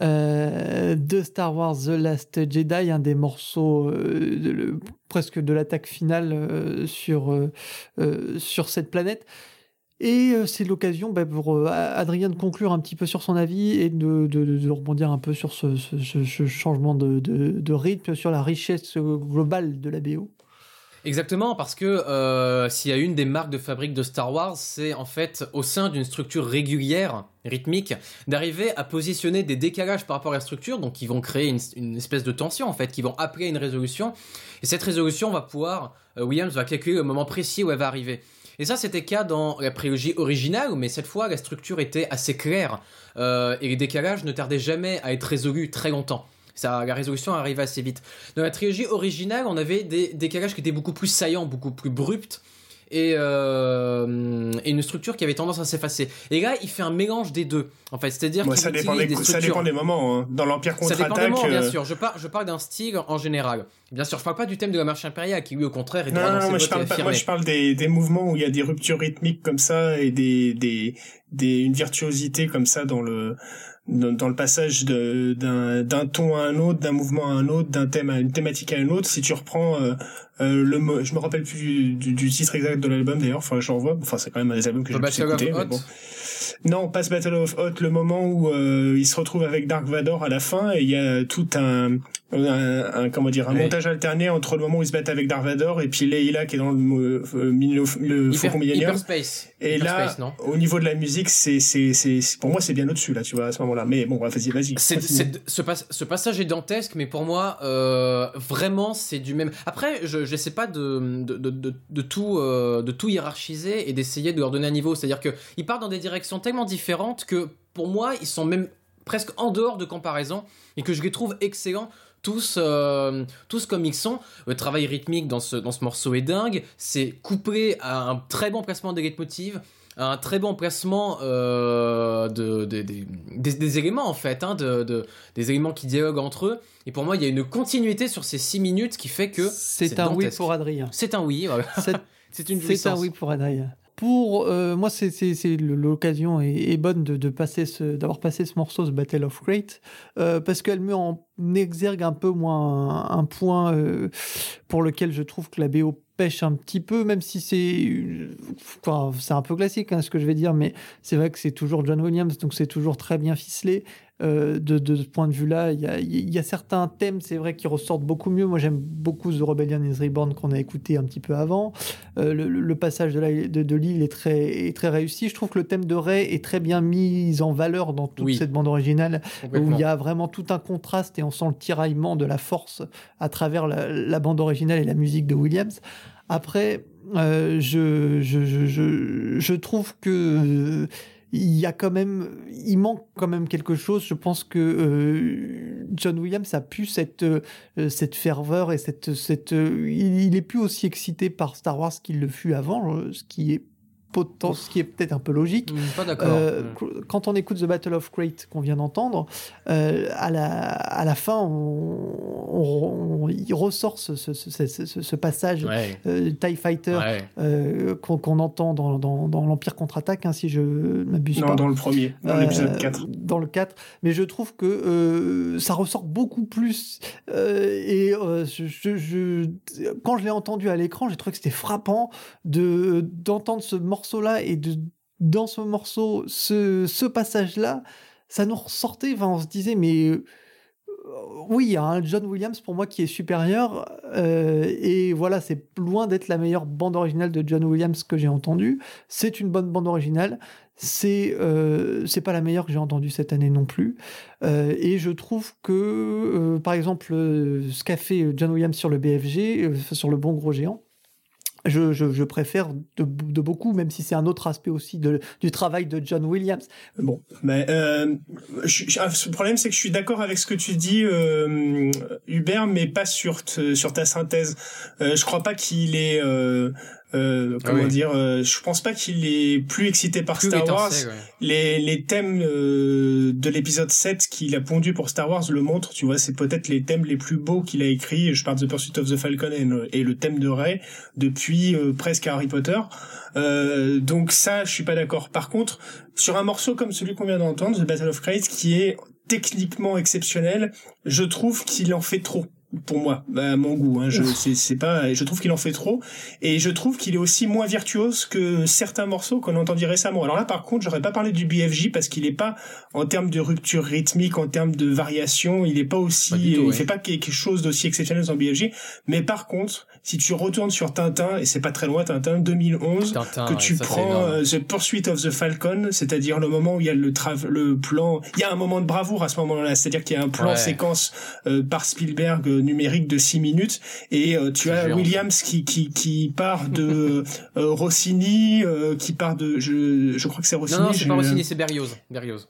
euh, de Star Wars The Last Jedi, un des morceaux euh, de, presque de l'attaque finale euh, sur, sur cette planète. Et c'est l'occasion bah, pour Adrien de conclure un petit peu sur son avis et de, rebondir un peu sur ce, changement de, rythme, sur la richesse globale de la BO. Exactement, parce que euh, s'il y a une des marques de fabrique de Star Wars, c'est en fait au sein d'une structure régulière, rythmique, d'arriver à positionner des décalages par rapport à la structure, donc qui vont créer une, espèce de tension en fait, qui vont appeler une résolution. Et cette résolution va pouvoir, euh, Williams va calculer le moment précis où elle va arriver. Et ça, c'était le cas dans la prélogie originale, mais cette fois, la structure était assez claire euh, et les décalages ne tardaient jamais à être résolus très longtemps. Ça, la résolution arrivait assez vite. Dans la trilogie originale, on avait des décalages qui étaient beaucoup plus saillants, beaucoup plus abrupts. Et, euh, et, une structure qui avait tendance à s'effacer. Et là, il fait un mélange des deux. En fait, c'est-à-dire ça, dépend des, ça dépend des moments. Hein. Dans l'Empire contre-attaque. Bien euh, sûr. Je parle, je parle d'un style en général. Bien sûr, je parle pas du thème de la marche impériale, qui lui, au contraire, est non, dans non, moi, je parle pas, moi, je parle des, des mouvements où il y a des ruptures rythmiques comme ça et des, des, des une virtuosité comme ça dans le dans, le passage d'un d'un ton à un autre, d'un mouvement à un autre, d'un thème à une thématique à une autre. Si tu reprends euh, euh, le, je me rappelle plus du, du, titre exact de l'album d'ailleurs. Enfin, j'en vois. Enfin, c'est quand même un des albums que j'ai plus écouté. Mais bon. Non, pas Battle of Hot, le moment où euh, il se retrouve avec Dark Vador à la fin et il y a tout un, un, comment dire un montage alterné entre le moment où il se bat avec Dark Vador et puis Leila qui est dans le, euh, le, Faucon Millennium. Et là, au niveau de la musique, c'est c'est c'est pour moi c'est bien au-dessus là, tu vois à ce moment-là. Mais bon, vas-y, vas-y. Ce, ce passage est dantesque, mais pour moi euh, vraiment c'est du même. Après, je j'essaie pas de de, de, de, tout euh, de tout hiérarchiser et d'essayer de leur donner un niveau. C'est-à-dire que ils partent dans des directions tellement différentes que pour moi ils sont même presque en dehors de comparaison et que je les trouve excellents tous, euh, tous comme ils sont. Le travail rythmique dans ce, dans ce morceau est dingue. C'est couplé à un très bon placement des leitmotivs, un très bon placement euh, de, des, des, éléments en fait, hein, de, des éléments qui dialoguent entre eux. Et pour moi, il y a une continuité sur ces 6 minutes qui fait que c'est un oui pour Adrien. C'est un oui. C'est une C'est un oui pour Adrien euh, moi, c'est l'occasion est, bonne de, passer ce, d'avoir passé ce morceau, ce Battle of Great, euh, parce qu'elle met en exergue un peu moins un, point euh, pour lequel je trouve que la BO pêche un petit peu, même si c'est c'est un peu classique hein, ce que je vais dire, mais c'est vrai que c'est toujours John Williams, donc c'est toujours très bien ficelé. Euh, de, de, ce point de vue-là, il y a, y a, certains thèmes, c'est vrai, qui ressortent beaucoup mieux. Moi, j'aime beaucoup The Rebellion is Reborn qu'on a écouté un petit peu avant. Euh, le, le, passage de, la, de, de l'île est très, est très réussi. Je trouve que le thème de Ray est très bien mis en valeur dans toute cette bande originale, où il y a vraiment tout un contraste et on sent le tiraillement de la force à travers la, la bande originale et la musique de Williams. Après, euh, je, je, je, je, trouve que il y a quand même, il manque quand même quelque chose. Je pense que euh, John Williams a pu cette euh, cette ferveur et cette cette, il, il, est plus aussi excité par Star Wars qu'il le fut avant, ce qui est ce qui est peut-être un peu logique. Pas d'accord. Euh, quand on écoute The Battle of Crate qu'on vient d'entendre, euh, à, la, à la fin, on, il ressort ce, ce, ce, ce passage euh, TIE Fighter qu'on entend dans, dans, dans l'Empire contre-attaque, hein, si je m'abuse pas. dans le premier, dans l'épisode 4. Dans le 4. Mais je trouve que ça ressort beaucoup plus. et je, je, quand je l'ai entendu à l'écran, j'ai trouvé que c'était frappant d'entendre ce morceau morceau-là et dans ce morceau, ce, passage-là, ça nous ressortait, enfin, on se disait, mais euh, oui, il y a un John Williams pour moi qui est supérieur, euh, et voilà, c'est loin d'être la meilleure bande originale de John Williams que j'ai entendue. C'est une bonne bande originale, c'est euh, c'est pas la meilleure que j'ai entendue cette année non plus. Euh, et je trouve que, par exemple, ce qu'a fait John Williams sur le BFG, sur le Bon Gros Géant, je, je, je, préfère de, de, beaucoup, même si c'est un autre aspect aussi de, du travail de John Williams. Bon, mais euh, je, je, ah, le problème c'est que je suis d'accord avec ce que tu dis, euh, Hubert, mais pas sur sur ta synthèse. Euh, je crois pas qu'il est euh, Ah comment oui. dire euh, je pense pas qu'il est plus excité par Plus Star Wars ouais. les, les thèmes euh, de l'épisode 7 qu'il a pondu pour Star Wars le montrent, tu vois, c'est peut-être les thèmes les plus beaux qu'il a écrits, je parle de The Pursuit of the Falcon et, le- et le thème de Rey, depuis euh, presque Harry Potter. Euh, donc ça, je suis pas d'accord. Par contre, sur un morceau comme celui qu'on vient d'entendre, The Battle of Christ, qui est techniquement exceptionnel, je trouve qu'il en fait trop pour moi, à mon goût. Hein, je c'est pas, je trouve qu'il en fait trop, et je trouve qu'il est aussi moins virtuose que certains morceaux qu'on a entendus récemment. Alors là, par contre, j'aurais pas parlé du BFJ parce qu'il est pas en termes de rupture rythmique, en termes de variation, il est pas aussi, Pas tout, il ouais. fait pas quelque chose d'aussi exceptionnel dans BFJ. Mais par contre, si tu retournes sur Tintin, et c'est pas très loin, Tintin 2011, Tintin, que ouais, tu ça, prends euh, The Pursuit of the Falcon, c'est-à-dire le moment où il y a le plan, il y a un moment de bravoure à ce moment-là, c'est-à-dire qu'il y a un plan Ouais. séquence euh, par Spielberg euh, numérique de 6 minutes et tu as géant. Williams qui qui qui part de Rossini, qui part de je je crois que c'est Rossini. Non, non, c'est pas Rossini, c'est Berlioz. Berlioz.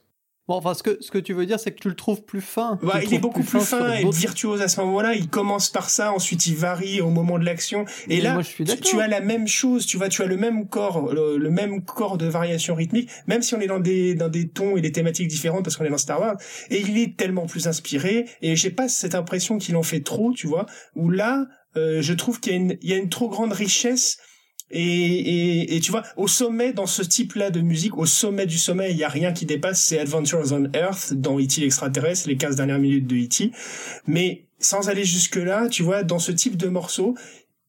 Bon, enfin, ce que, ce que tu veux dire, c'est que tu le trouves plus fin. Bah, il est beaucoup plus fin et virtuose à ce moment-là. Il commence par ça, ensuite il varie au moment de l'action. Et Mais là, moi, je suis tu, as la même chose. Tu vois, tu as le même corps, le, le même corps de variation rythmique, même si on est dans des dans des tons et des thématiques différentes parce qu'on est dans Star Wars. Et il est tellement plus inspiré. Et j'ai pas cette impression qu'il en fait trop, tu vois. Où là, euh, je trouve qu'il y a une il y a une trop grande richesse. Et, et, et tu vois, au sommet, dans ce type-là de musique, au sommet du sommet, il y a rien qui dépasse, c'est Adventures on Earth, dans E.T. l'extraterrestre, les 15 dernières minutes de E.T. Mais sans aller jusque-là, tu vois, dans ce type de morceau,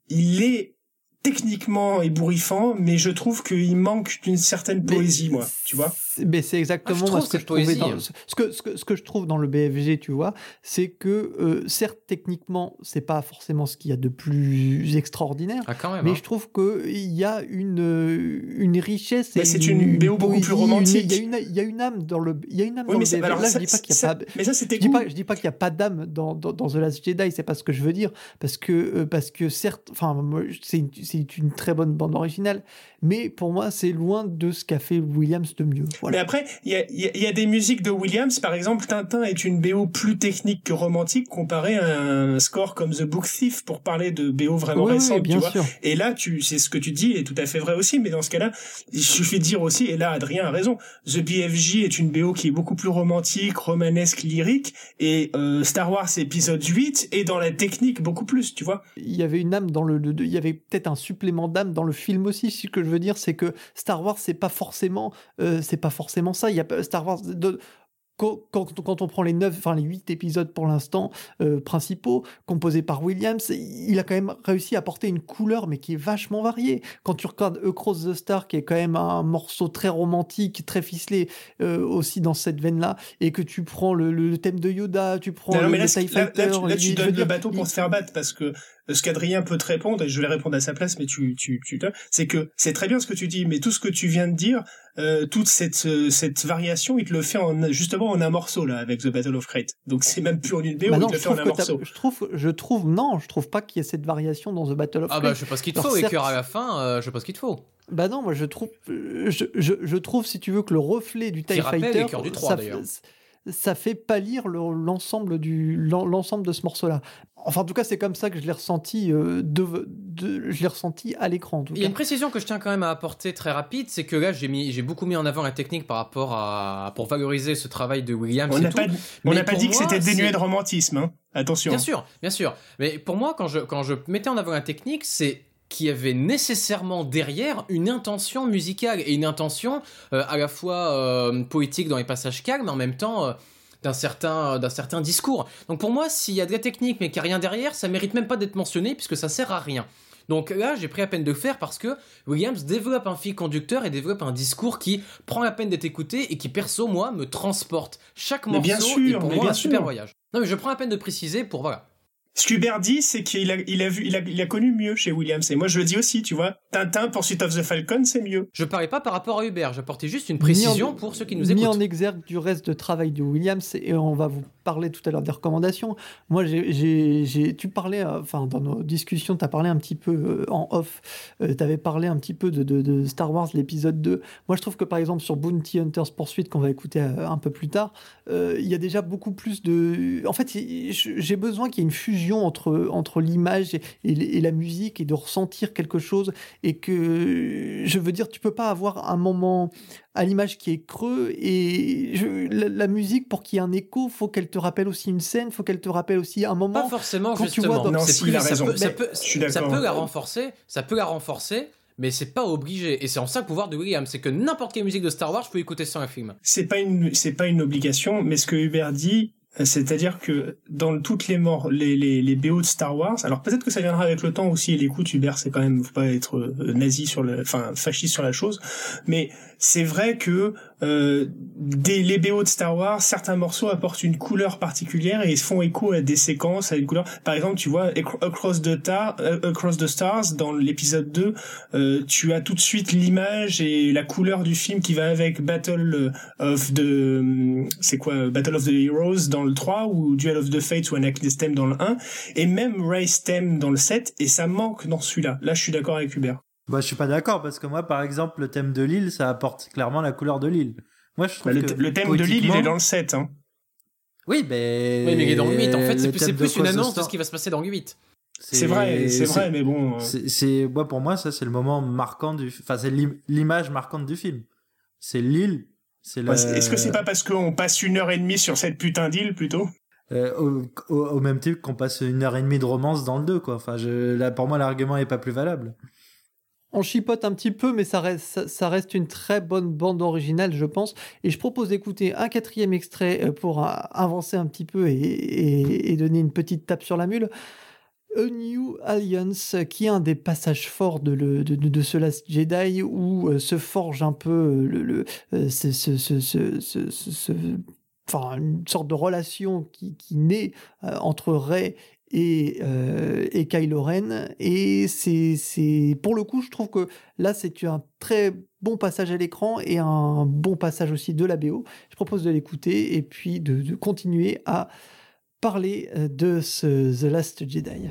il est techniquement ébouriffant, mais je trouve qu'il manque d'une certaine Mais poésie, moi, tu vois. C'est- Mais c'est exactement Ah, ce que je trouvais poésie, dans- hein. ce que, ce que ce que je trouve dans le BFG, tu vois, c'est que euh, certes techniquement, c'est pas forcément ce qu'il y a de plus extraordinaire, Ah, quand même. mais hein. je trouve que il y a une euh, une richesse. Mais et c'est une BO beaucoup plus romantique. Il y a une il y a une âme dans le il y a une âme Oui, dans mais le BFG. alors Là, ça- je dis pas qu'il y a ça- pas. mais ça, c'était Je dis pas, je dis pas qu'il n'y a pas d'âme dans, dans, dans The Last Jedi, c'est pas ce que je veux dire, parce que, euh, parce que certes, enfin, c'est une, c'est une très bonne bande originale, mais pour moi, c'est loin de ce qu'a fait Williams de mieux. Mais après, il y a, il y a- il y a des musiques de Williams, par exemple, Tintin est une BO plus technique que romantique comparé à un score comme The Book Thief pour parler de BO vraiment Oui, oui, récentes, bien tu vois. Et là, tu, c'est ce que tu dis est tout à fait vrai aussi, mais dans ce cas-là, il suffit de dire aussi, et là, Adrien a raison, The BFJ est une BO qui est beaucoup plus romantique, romanesque, lyrique, et euh, Star Wars épisode 8 est dans la technique beaucoup plus, tu vois. Il y avait une âme dans le, il y avait peut-être un supplément d'âme dans le film aussi. Ce que je veux dire, c'est que Star Wars, c'est pas forcément, euh, c'est pas forcément ça. Il y a Star Wars. de- quand, quand, quand on prend les neuf, enfin les huit épisodes pour l'instant euh, principaux composés par Williams, il a quand même réussi à apporter une couleur, mais qui est vachement variée. Quand tu regardes Across the Star, qui est quand même un morceau très romantique, très ficelé euh, aussi dans cette veine-là, et que tu prends le, le thème de Yoda, tu prends Non, le, mais là, le TIE là, là, Fighter, tu, là, tu je veux donnes le bateau pour il- se faire battre parce que ce qu'Adrien peut te répondre, et je vais répondre à sa place, mais tu, tu, tu, c'est que c'est très bien ce que tu dis, mais tout ce que tu viens de dire, euh, toute cette, euh, cette variation, il te le fait en, justement en un morceau, là, avec The Battle of Crate. Donc c'est même plus en une BO, Bah il non, te le je fait en trouve, un morceau. je trouve, je trouve, non, je trouve pas qu'il y ait cette variation dans The Battle of Ah bah je sais pas ce qu'il te faut, et certes- cœur à la fin, euh, je sais pas ce qu'il te faut. Bah non, moi je trouve, je, je, je trouve si tu veux que le reflet du TIE rappelle Fighter, les cœurs du trois, ça, d'ailleurs. fait- ça fait pâlir le- l'ensemble du l'en- l'ensemble de ce morceau-là. Enfin, en tout cas, c'est comme ça que je l'ai ressenti, euh, de, de- je l'ai ressenti à l'écran. Il y a une précision que je tiens quand même à apporter très rapide, c'est que là j'ai mis, j'ai beaucoup mis en avant la technique par rapport à pour valoriser ce travail de Williams. On n'a pas, on n'a pas dit que c'était dénué de romantisme, hein. Attention. Bien sûr, bien sûr. Mais pour moi, quand je, quand je mettais en avant la technique, c'est qu'il y avait nécessairement derrière une intention musicale et une intention euh, à la fois euh, poétique dans les passages calmes, mais en même temps euh, d'un certain, d'un certain discours. Donc pour moi, s'il y a de la technique mais qu'il n'y a rien derrière, ça mérite même pas d'être mentionné puisque ça sert à rien. Donc là, j'ai pris la peine de le faire parce que Williams développe un fil conducteur et développe un discours qui prend la peine d'être écouté et qui, perso, moi, me transporte. Chaque Mais morceau bien sûr, est pour mais moi bien un super voyage. Non, mais je prends la peine de préciser pour, voilà. Ce qu'Hubert dit, c'est qu'il a, il a vu, il a, il a connu mieux chez Williams. Et moi, je le dis aussi, tu vois. Tintin, Pursuit of the Falcon, c'est mieux. Je parlais pas par rapport à Hubert, j'apportais juste une précision Mis en- pour ceux qui nous mis écoutent. en exergue du reste de travail de Williams et on va vous parler tout à l'heure des recommandations. Moi, j'ai, tu parlais, euh, enfin dans nos discussions, tu as parlé un petit peu euh, en off, tu avais parlé un petit peu de, de- de Star Wars, l'épisode 2. Moi, je trouve que par exemple sur Bounty Hunters Poursuite, qu'on va écouter euh, un peu plus tard, euh, il y a déjà beaucoup plus de... En fait, j'ai besoin qu'il y ait une fusion fusion entre, entre l'image et, et, la musique et de ressentir quelque chose. Et que, je veux dire, tu peux pas avoir un moment à l'image qui est creux et la, musique pour qu'il y ait un écho faut qu'elle te rappelle aussi une scène faut qu'elle te rappelle aussi un moment pas forcément justement ça peut, ça peut la renforcer ça peut la renforcer mais c'est pas obligé. Et c'est en ça le pouvoir de William, c'est que n'importe quelle musique de Star Wars, je peux écouter sans un film. C'est pas une, c'est pas une obligation, mais ce que Hubert dit, c'est-à-dire que dans toutes les morts, les, les, les BO de Star Wars, alors peut-être que ça viendra avec le temps aussi, et l'écoute, Hubert, c'est quand même, faut pas être euh, nazi sur le, enfin, fasciste sur la chose, mais c'est vrai que euh, des, les BO de Star Wars, certains morceaux apportent une couleur particulière et ils font écho à des séquences, à une couleur. Par exemple, tu vois, Across the, Tar, euh, Across the Stars, dans l'épisode 2, euh, tu as tout de suite l'image et la couleur du film qui va avec Battle of the... C'est quoi Battle of the Heroes dans le 3 ou Duel of the Fates ou Anachilles Theme dans le 1 et même Race Theme dans le 7 et ça manque dans celui-là. Là, je suis d'accord avec Hubert. Bah, je suis pas d'accord parce que moi, par exemple, le thème de l'île, ça apporte clairement la couleur de l'île. Moi, je trouve bah, que le thème de l'île, il est dans le 7. Hein. Oui, mais... oui, mais il est dans le 8. En fait, c'est plus, une annonce de ce qui va se passer dans le 8. C'est vrai, c'est vrai, mais bon. Euh. C'est moi pour moi ça c'est le moment marquant du, enfin c'est l'image marquante du film. C'est l'île, c'est. Est-ce que c'est pas parce qu'on passe une heure et demie sur cette putain d'île plutôt? Euh, au, au, même titre qu'on passe une heure et demie de romance dans le 2 quoi. Enfin je, là pour moi l'argument est pas plus valable on chipote un petit peu, mais ça reste, une très bonne bande originale, je pense. Et je propose d'écouter un quatrième extrait euh, pour avancer un petit peu et, donner une petite tape sur la mule. A New Alliance, qui est un des passages forts de, de, ce Last Jedi, où euh, se forge un peu euh, le, une sorte de relation qui, naît entre Rey et, euh, et Kylo Ren. Et c'est, pour le coup, je trouve que là, c'est un très bon passage à l'écran et un bon passage aussi de la BO. Je propose de l'écouter et puis de, de continuer à parler euh, de ce The Last Jedi.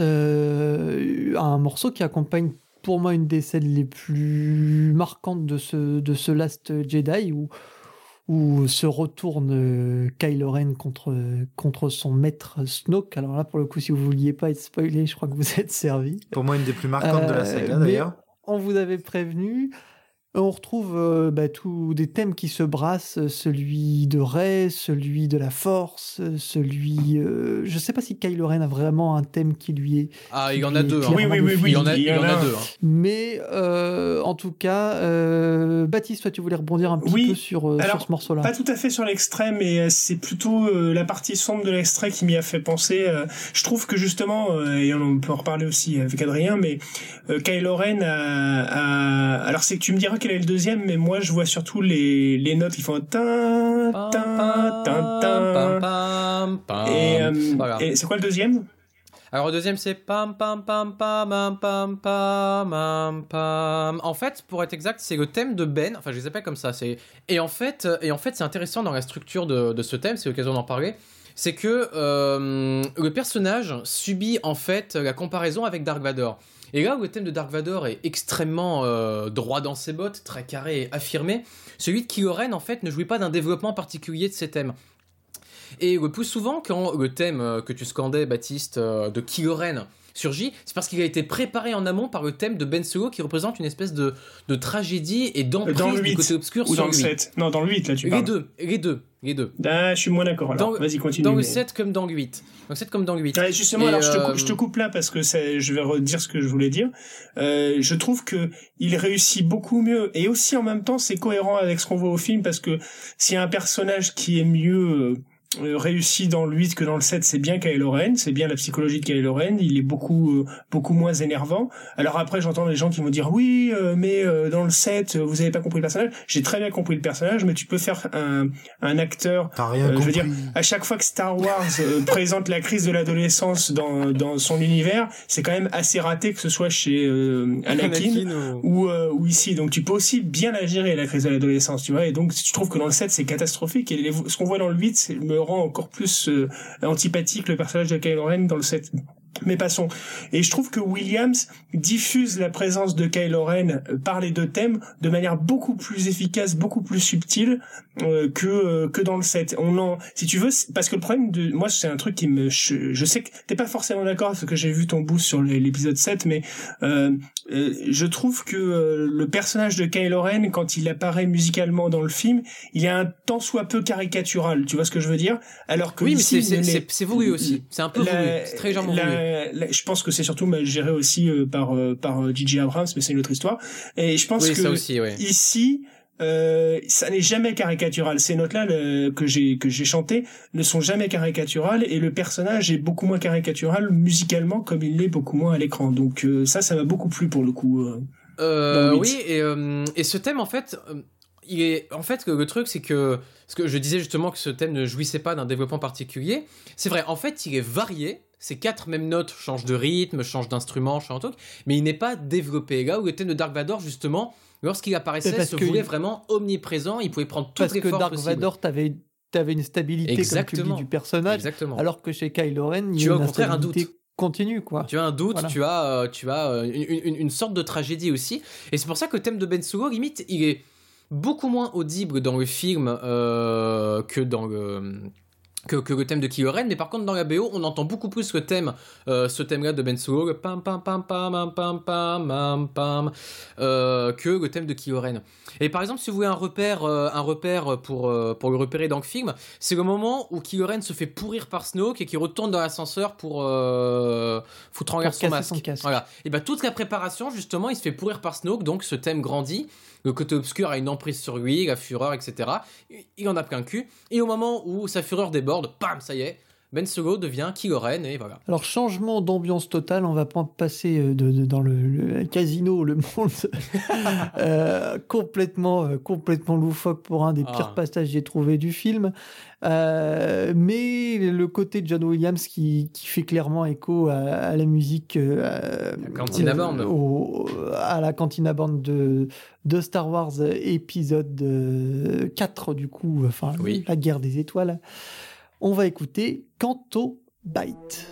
Un morceau qui accompagne pour moi une des scènes les plus marquantes de ce, de ce Last Jedi où, où se retourne euh, Kylo Ren contre, contre son maître Snoke. Alors là, pour le coup, si vous vouliez pas être spoilé, je crois que vous êtes servi. Pour moi, une des plus marquantes de la saga euh, d'ailleurs. On vous avait prévenu on retrouve euh, bah, tous des thèmes qui se brassent, celui de Rey, celui de la Force, celui... Euh, je ne sais pas si Kylo Ren a vraiment un thème qui lui est... Ah, il y en a deux. Hein. Oui, oui, oui, oui, il y en a, deux. Hein. Mais euh, en tout cas, Baptiste, toi, tu voulais rebondir un petit peu sur, sur ce morceau-là. Pas tout à fait sur l'extrait, mais c'est plutôt la partie sombre de l'extrait qui m'y a fait penser. je trouve que justement, et on peut en reparler aussi avec Adrien, mais Kylo Ren a... Alors c'est que tu me diras quel le deuxième, mais moi je vois surtout les, notes qui font. Et, c'est quoi le deuxième? Alors, le deuxième, c'est pam, pam, pam, pam, pam, pam, pam, En fait, pour être exact, c'est le thème de Ben. Enfin, je les appelle comme ça. Et en fait, euh, et en fait c'est intéressant dans la structure de, de ce thème, c'est l'occasion d'en parler. C'est que euh, le personnage subit en fait la comparaison avec Dark Vador. Et là où le thème de Dark Vador est extrêmement euh, droit dans ses bottes, très carré et affirmé, celui de Kylo en fait ne jouit pas d'un développement particulier de ses thèmes. Et le plus souvent, quand le thème euh, que tu scandais, Baptiste, euh, de Kylo surgit, c'est parce qu'il a été préparé en amont par le thème de Ben Solo qui représente une espèce de, de tragédie et d'emprise du côté obscur ou sur dans le 7 Non, dans le 8, là, tu parles. Les deux, les deux, les deux. Ah, je suis moins d'accord. Vas-y, continue. Dans le 7 comme dans le 8. Dans le 7 comme dans le 8. justement, alors, je, te coupe, je te euh, coupe là parce que je vais redire ce que je voulais dire. Euh, je trouve que il réussit beaucoup mieux et aussi en même temps, c'est cohérent avec ce qu'on voit au film parce que s'il y a un personnage qui est mieux euh, réussi dans le 8 que dans le 7, c'est bien Kylo Ren, c'est bien la psychologie de Kylo Ren, il est beaucoup euh, beaucoup moins énervant. Alors après, j'entends des gens qui vont dire oui, euh, mais dans le 7, vous avez pas compris le personnage. J'ai très bien compris le personnage, mais tu peux faire un un acteur rien je veux dire à chaque fois que Star Wars présente la crise de l'adolescence dans dans son univers, c'est quand même assez raté que ce soit chez Anakin, ou ou ici. Donc tu peux aussi bien la gérer la crise de l'adolescence, tu vois. Et donc je trouve que dans le 7, c'est catastrophique et ce qu'on voit dans le 8, c'est rend encore plus euh, antipathique le personnage de Kylo Ren dans le 7 mais passons. Et je trouve que Williams diffuse la présence de Kylo Ren euh, par les deux thèmes de manière beaucoup plus efficace, beaucoup plus subtile euh, que euh, que dans le set. On en, si tu veux, parce que le problème de moi, c'est un truc qui me, je, sais que t'es pas forcément d'accord parce que j'ai vu ton boost sur l'épisode 7, mais euh, je trouve que le personnage de Kylo Ren, quand il apparaît musicalement dans le film, il a un tant soit peu caricatural. Tu vois ce que je veux dire? Alors que oui, mais c'est voulu aussi. C'est un peu voulu. C'est très légèrement voulu je pense que c'est surtout géré aussi euh, par euh, par Gigi euh, Abrams, mais c'est une autre histoire. Et je pense que ici, euh, ça n'est jamais caricatural. Ces notes-là que j'ai que j'ai chantées ne sont jamais caricaturales et le personnage est beaucoup moins caricatural musicalement comme il l'est beaucoup moins à l'écran. Donc ça, ça m'a beaucoup plu pour le coup. Euh, oui, et, et ce thème en fait, il est en fait le truc c'est que ce que je disais justement que ce thème ne jouissait pas d'un développement particulier. C'est vrai, en fait, il est varié ces quatre mêmes notes changent de rythme, changent d'instrument, changent un truc, mais il n'est pas développé. Là où le thème de Dark Vador, justement, lorsqu'il apparaissait, se voulait vraiment omniprésent, il pouvait prendre toutes les formes Parce que Dark Vador, t'avais avais une stabilité Exactement. Comme tu dis, du personnage, Exactement. alors que chez Kylo Ren, il y a une au contraire un doute continue quoi. Tu as un doute, tu as, euh, tu as euh, une, une, sorte de tragédie aussi, et c'est pour ça que le thème de Ben Solo, limite, il est beaucoup moins audible dans le film euh, que dans le que, le thème de Kylo mais par contre dans la BO on entend beaucoup plus le thème, euh, ce thème-là de Ben Solo, le pam pam pam pam pam pam pam pam, euh, que le thème de Kylo Et par exemple si vous voulez un repère, euh, un repère pour pour le repérer dans le film, c'est le moment où Kylo se fait pourrir par Snoke et qui retourne dans l'ascenseur pour foutre en l'air son masque. Voilà. Et ben toute la préparation justement, il se fait pourrir par Snoke, donc ce thème grandit le côté obscur a une emprise sur lui, la fureur, etc. Il en a plein cul. Et au moment où sa fureur déborde, pam, ça y est, ben Solo devient Kylo et voilà. Alors changement d'ambiance totale, on va passer euh, de, dans le, casino, le monde euh, complètement euh, complètement loufoque pour un des pires ah. passages que j'ai trouvé du film. mais le côté de John Williams qui, qui fait clairement écho à, la musique la Cantina Band. à la Cantina Band de, de Star Wars épisode 4 du coup, enfin la guerre des étoiles on va écouter Canto Bite.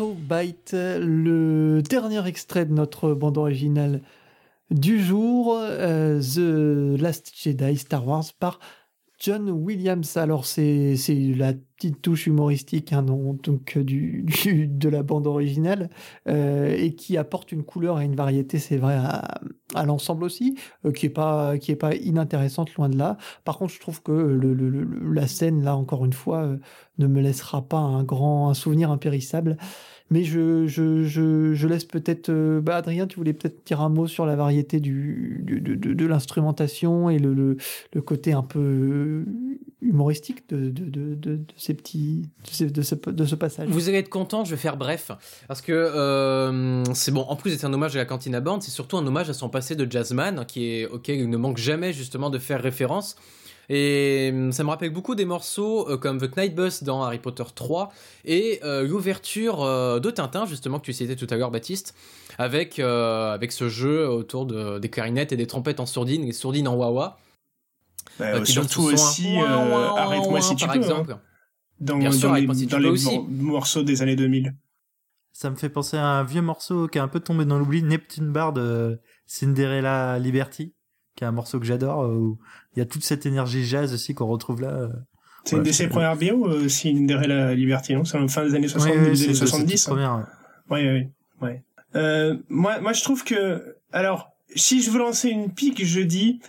Canto Bite, le dernier extrait de notre bande originale du jour, euh, The Last Jedi Star Wars par John Williams. Alors c'est la petite touche humoristique hein, donc du, de la bande originale euh, et qui apporte une couleur et une variété, c'est vrai, à, l'ensemble aussi, euh, qui est pas pas inintéressante loin de là. Par contre, je trouve que la scène là encore une fois euh, ne me laissera pas un grand un souvenir impérissable. Mais je, je, je, je laisse peut-être. Euh, bah Adrien, tu voulais peut-être dire un mot sur la variété du, de, de, de l'instrumentation et le, le, le, côté un peu humoristique de, de, de, ces petits. De ce, de ce passage. Vous allez être content, je vais faire bref. Parce que euh, c'est bon, en plus d'être un hommage à la Cantina Band, c'est surtout un hommage à son passé de jazzman, qui est, auquel il ne manque jamais justement de faire référence. Et hum, ça me rappelle beaucoup des morceaux euh, comme The Night Bus dans Harry Potter 3 et euh, l'ouverture euh, de Tintin, justement, que tu citais tout à l'heure, Baptiste, avec, avec ce jeu autour de, des clarinettes et des trompettes en sourdine, les sourdines en wah-wah. Bah, surtout aussi, arrête-moi si tu par peux. Hein. Dans, Bien sûr, les, si dans les morceaux des années 2000. Ça me fait penser à un vieux morceau qui est un peu tombé dans l'oubli, Neptune Bar de Cinderella Liberty qui est un morceau que j'adore, euh, où il y a toute cette énergie jazz aussi qu'on retrouve là. Euh. C'est une de ses premières bio, euh, la Liberty, non? C'est en fin des années 70, oui, oui, années 70. Première, ouais, ouais, ouais. Euh, moi, moi, je trouve que, alors, si je veux lancer une pique, je dis,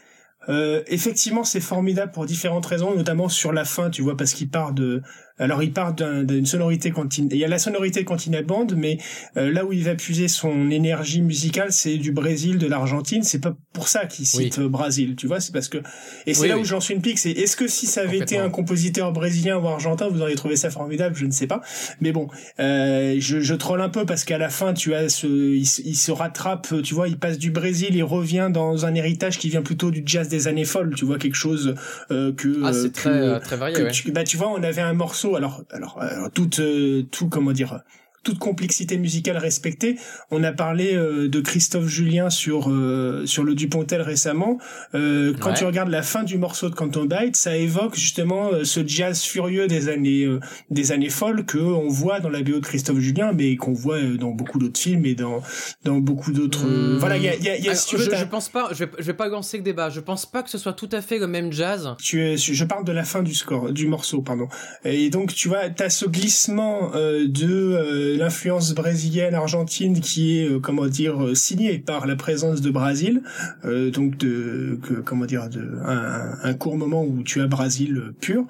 euh, effectivement, c'est formidable pour différentes raisons, notamment sur la fin, tu vois, parce qu'il part de, alors il part d'une sonorité continue. Il y a la sonorité Cantina Band, mais euh, là où il va puiser son énergie musicale, c'est du Brésil, de l'Argentine. C'est pas pour ça qu'il cite oui. Euh, Brésil, tu vois. C'est parce que et c'est là où j'en suis une pique. C'est est-ce que si ça avait été un compositeur brésilien ou argentin, vous auriez trouvé ça formidable? Je ne sais pas. Mais bon, euh, je, je troll un peu parce qu'à la fin, tu as ce, il, il, se rattrape, tu vois, il passe du Brésil et revient dans un héritage qui vient plutôt du jazz des années folles. Tu vois quelque chose euh, que ah c'est très très varié. Ouais. Tu, bah tu vois, on avait un morceau alors, alors, alors tout, euh, tout, comment dire, toute complexité musicale respectée. On a parlé euh, de Christophe Julien sur euh, sur le Dupontel récemment. Euh, quand ouais. tu regardes la fin du morceau de Canton Bight, ça évoque justement euh, ce jazz furieux des années euh, des années folles que on voit dans la BO de Christophe Julien, mais qu'on voit euh, dans beaucoup d'autres films et dans dans beaucoup d'autres. Mmh. Voilà, il y a, y a, y a si tu veux, je, je, pense pas. Je vais, je vais pas lancer le débat. Je pense pas que ce soit tout à fait le même jazz. Tu je parle de la fin du score, du morceau, pardon. Et donc tu vois, t'as ce glissement de l'influence brésilienne argentine qui est euh, comment dire euh, signée par la présence de Brésil euh, donc de que, comment dire de un, un, court moment où tu as Brésil pur.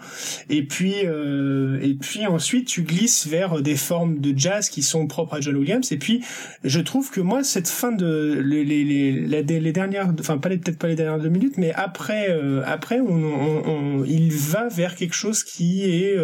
Et puis et puis ensuite tu glisses vers des formes de jazz qui sont propres à John Williams. Et puis je trouve que moi cette fin de les les les, les dernières enfin pas peut-être pas les dernières deux minutes mais après après on, on, on, il va vers quelque chose qui est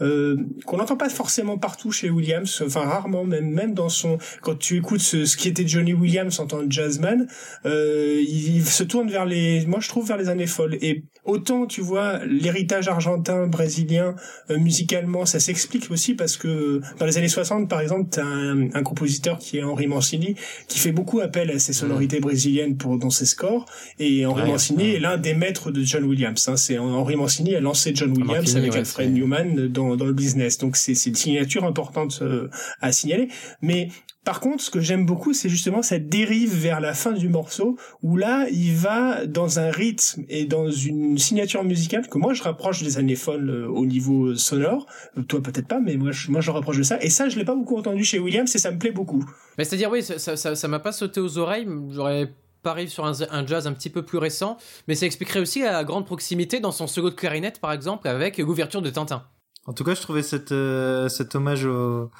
euh, qu'on n'entend pas forcément partout chez Williams, enfin rarement même même dans son quand tu écoutes ce, ce qui était Johnny Williams en tant que jazzman, euh, il, il, se tourne vers les moi je trouve vers les années folles. Et autant tu vois l'héritage argentin brésilien euh, musicalement ça s'explique aussi parce que dans les années 60 par exemple tu as un, un, compositeur qui est Henri Mancini qui fait beaucoup appel à ces sonorités brésiliennes pour dans ses scores et Henri ouais, Mancini ouais. est l'un des maîtres de John Williams hein. c'est Henri Mancini a lancé John Williams avec ouais, Alfred Newman dans dans, le business. Donc c'est une signature importante euh, à signaler. Mais par contre, ce que j'aime beaucoup, c'est justement cette dérive vers la fin du morceau, où là, il va dans un rythme et dans une signature musicale que moi je rapproche des années folles euh, au niveau sonore. Euh, toi peut-être pas, mais moi je, moi je rapproche de ça. Et ça, je l'ai pas beaucoup entendu chez Williams et ça me plaît beaucoup. Mais c'est-à-dire oui, ça ça ça m'a pas sauté aux oreilles. J'aurais arrive sur un, un, jazz un petit peu plus récent, mais ça expliquerait aussi la grande proximité dans son second de clarinette, par exemple, avec l'ouverture de Tintin. En tout cas, je trouvais cette, euh, cet hommage au,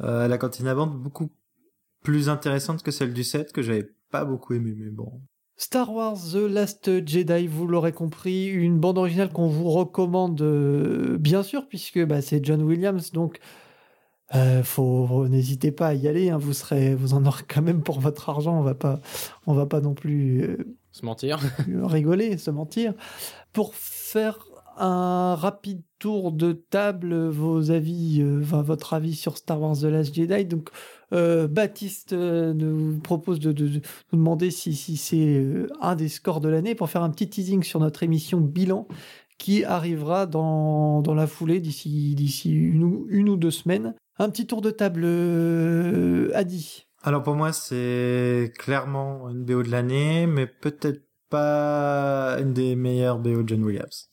euh, à la cantina bande beaucoup plus intéressante que celle du 7, que j'avais pas beaucoup aimé, mais bon. Star Wars The Last Jedi, vous l'aurez compris, une bande originale qu'on vous recommande euh, bien sûr, puisque bah, c'est John Williams, donc euh, faut, n'hésitez pas à y aller, hein, vous serez, vous en aurez quand même pour votre argent, on va pas, on va pas non plus euh, se mentir, rigoler, se mentir. Pour faire un rapide tour de table, vos avis, euh, votre avis sur Star Wars The Last Jedi. Donc, euh, Baptiste euh, nous propose de, de, nous demander si, c'est un des scores de l'année pour faire un petit teasing sur notre émission bilan qui arrivera dans, la foulée d'ici d'ici une, une ou deux semaines. Un petit tour de table, Adi. Alors pour moi, c'est clairement une BO de l'année, mais peut-être pas une des meilleures BO de John Williams.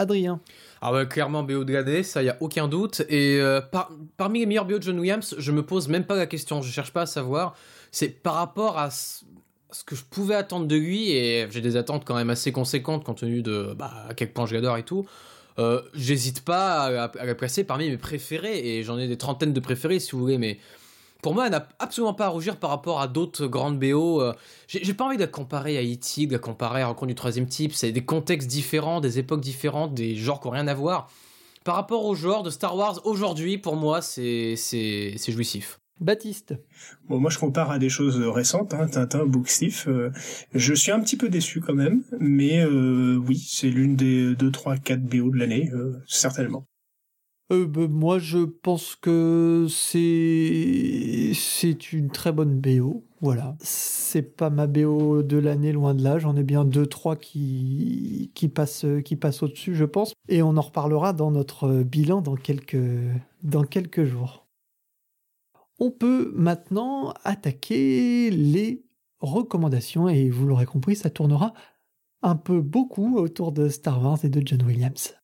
Adrien. Ah ouais, clairement BO de l'année, ça y a aucun doute. Et euh, par- parmi les meilleurs BO de John Williams, je me pose même pas la question, je cherche pas à savoir. C'est par rapport à ce ce que je pouvais attendre de lui, et j'ai des attentes quand même assez conséquentes compte tenu de bah, à quel point je l'adore et tout. Euh, J'hésite pas à, à la placer parmi mes préférés, et j'en ai des trentaines de préférés si vous voulez, mais pour moi, elle n'a absolument pas à rougir par rapport à d'autres grandes BO. euh, J'ai pas envie de la comparer à E.T., de la comparer à Rencontre du troisième type. C'est des contextes différents, des époques différentes, des genres qui n'ont rien à voir. Par rapport au genre de Star Wars aujourd'hui, pour moi, c'est c'est c'est jouissif. Baptiste. Bon, moi, je compare à des choses récentes, hein, Tintin, Bookstif. euh, je suis un petit peu déçu quand même, mais euh, oui, c'est l'une des 2, 3, 4 BO de l'année, euh, certainement. Euh, bah, moi, je pense que c'est une très bonne BO. Voilà. C'est pas ma BO de l'année, loin de là. J'en ai bien deux, trois qui, qui passent, qui passent au-dessus, je pense. Et on en reparlera dans notre bilan dans quelques, dans quelques jours. On peut maintenant attaquer les recommandations. Et vous l'aurez compris, ça tournera un peu beaucoup autour de Star Wars et de John Williams.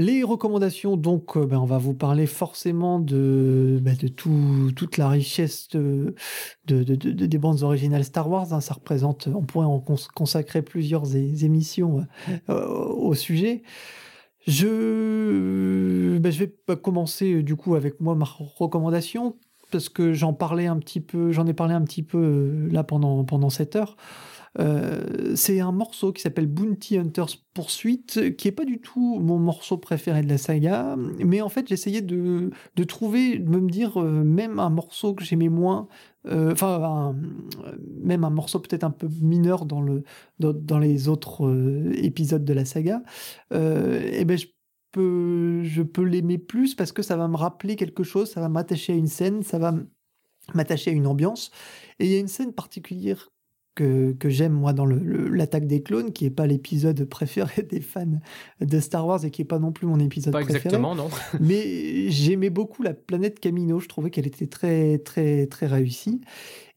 Les recommandations, donc, euh, ben, on va vous parler forcément de, ben, de tout, toute la richesse de, de- de- de- des bandes originales Star Wars. hein. Ça représente, on pourrait en cons- consacrer plusieurs émissions euh, au sujet. Je, ben, je vais pas commencer euh, du coup avec moi ma recommandation parce que j'en parlais un petit peu, j'en ai parlé un petit peu euh, là pendant pendant cette heure. Euh, c'est un morceau qui s'appelle Bounty Hunters Poursuite, qui est pas du tout mon morceau préféré de la saga, mais en fait j'essayais de, de trouver, de me dire euh, même un morceau que j'aimais moins, euh, enfin même un morceau peut-être un peu mineur dans, le, dans, dans les autres épisodes de la saga, et ben je peux, l'aimer plus parce que ça va me rappeler quelque chose, ça va m'attacher à une scène, ça va m'attacher à une ambiance, et il y a une scène particulière que, que j'aime moi dans l'attaque des clones, qui est pas l'épisode préféré des fans de Star Wars et qui est pas non plus mon épisode Pas préféré. exactement, non Mais j'aimais beaucoup la planète Camino. Je trouvais qu'elle était très très très réussie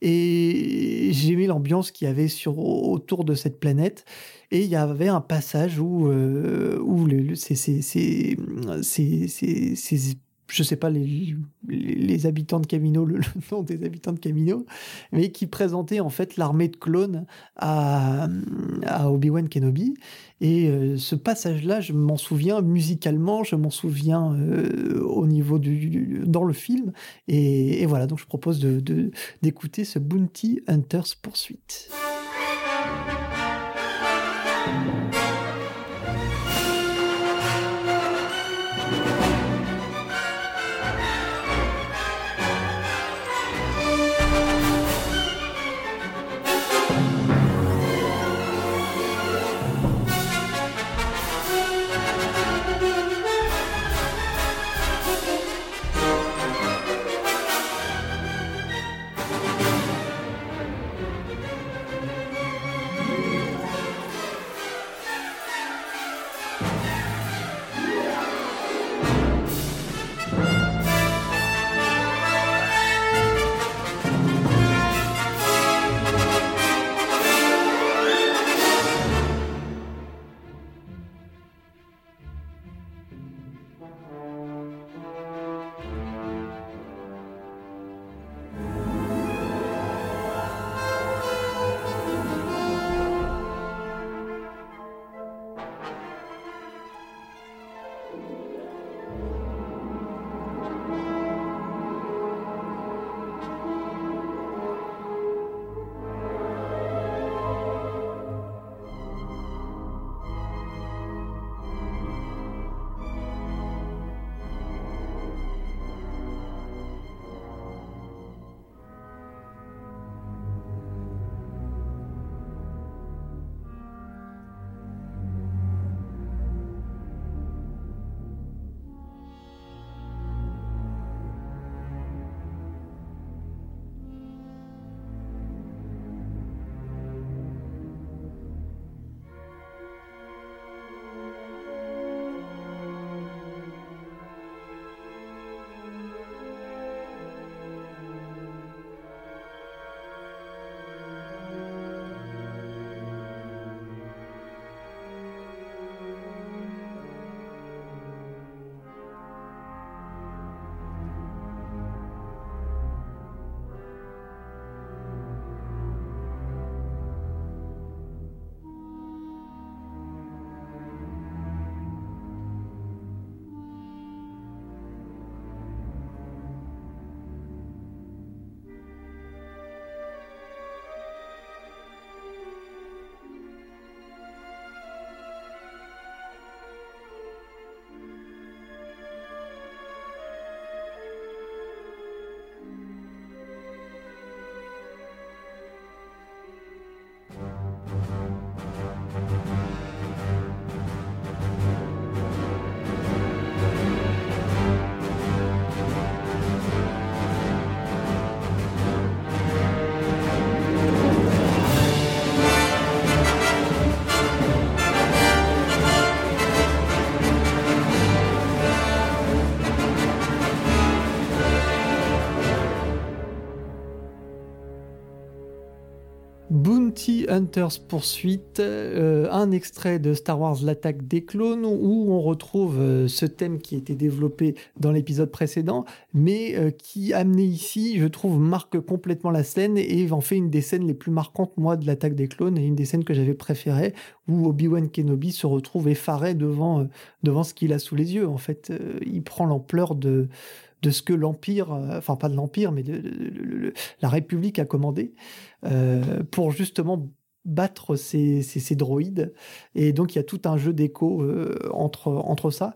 et j'aimais l'ambiance qu'il y avait sur autour de cette planète. Et il y avait un passage où euh, où le, le- c'est- c'est- je sais pas les, les, habitants de Camino, le, nom des habitants de Camino, mais qui présentait en fait l'armée de clones à, à Obi-Wan Kenobi. Et euh, ce passage-là, je m'en souviens musicalement, je m'en souviens euh, au niveau du, dans le film. Et, voilà, donc je propose de- de- d'écouter ce Bounty Hunters Poursuite. Bounty Hunters Poursuite, euh, un extrait de Star Wars L'attaque des clones où on retrouve euh, ce thème qui été développé dans l'épisode précédent, mais euh, qui amené ici, je trouve, marque complètement la scène et en fait une des scènes les plus marquantes, moi, de l'attaque des clones et une des scènes que j'avais préférées où Obi-Wan Kenobi se retrouve effaré devant, devant ce qu'il a sous les yeux. En fait, il prend l'ampleur de de ce que l'Empire, enfin pas de l'Empire, mais de, la République a commandé. Euh, pour justement battre ces, ces, droïdes. Et donc il y a tout un jeu d'écho euh, entre, entre ça.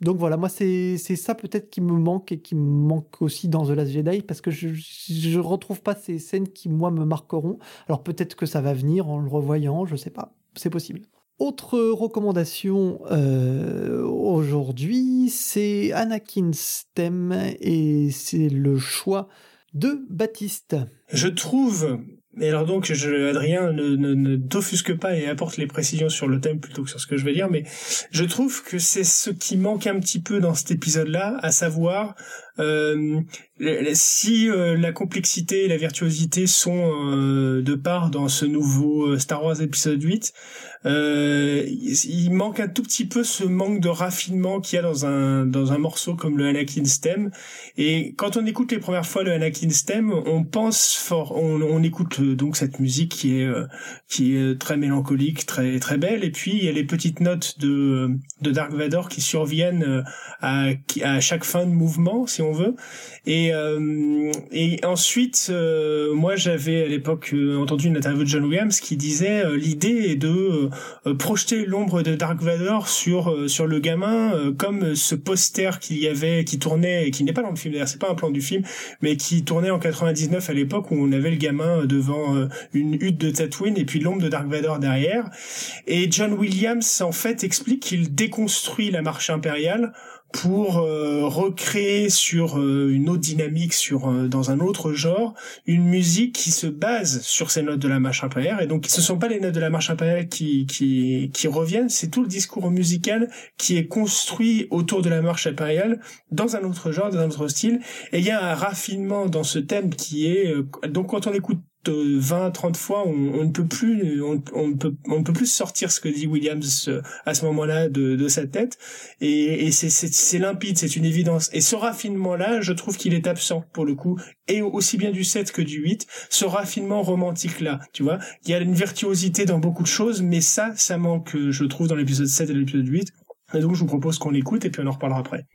Donc voilà, moi c'est ça peut-être qui me manque et qui me manque aussi dans The Last Jedi parce que je ne retrouve pas ces scènes qui moi me marqueront. Alors peut-être que ça va venir en le revoyant, je sais pas, c'est possible. Autre recommandation euh, aujourd'hui, c'est Anakin's thème et c'est le choix de Baptiste. Je trouve, et alors donc Adrien ne, ne t'offusque pas et apporte les précisions sur le thème plutôt que sur ce que je vais dire, mais je trouve que c'est ce qui manque un petit peu dans cet épisode-là, à savoir euh, si euh, la complexité et la virtuosité sont euh, de part dans ce nouveau Star Wars épisode 8, il manque un tout petit peu ce manque de raffinement qu'il y a dans un dans un morceau comme le Anakin Stem. Et quand on écoute les premières fois le Anakin Stem, on pense fort, on, on écoute donc cette musique qui est qui est très mélancolique, très très belle. Et puis il y a les petites notes de de Dark Vador qui surviennent à à chaque fin de mouvement, on veut. Et, euh, et ensuite, euh, moi j'avais à l'époque euh, entendu une interview de John Williams qui disait l'idée est de projeter l'ombre de Dark Vador sur sur le gamin comme ce poster qu'il y avait qui tournait et qui n'est pas dans le film d'ailleurs c'est pas un plan du film mais qui tournait en 99 à l'époque où on avait le gamin devant une hutte de Tatooine et puis l'ombre de Dark Vador derrière et John Williams en fait explique qu'il déconstruit la marche impériale pour euh, recréer sur euh, une autre dynamique, sur euh, dans un autre genre, une musique qui se base sur ces notes de la marche impériale. Et donc, ce sont pas les notes de la marche impériale qui qui qui reviennent, c'est tout le discours musical qui est construit autour de la marche impériale dans un autre genre, dans un autre style. Et il y a un raffinement dans ce thème qui est donc quand on écoute 20, 30 fois, on, ne peut plus, on, ne peut plus sortir ce que dit Williams euh, à ce moment-là de, sa tête. Et, et c'est limpide, c'est une évidence. Et ce raffinement-là, je trouve qu'il est absent pour le coup, et aussi bien du 7 que du 8. Ce raffinement romantique-là, tu vois, il y a une virtuosité dans beaucoup de choses, mais ça, ça manque, je trouve, dans l'épisode 7 et l'épisode 8. Et donc, je vous propose qu'on l'écoute et puis on en reparlera après.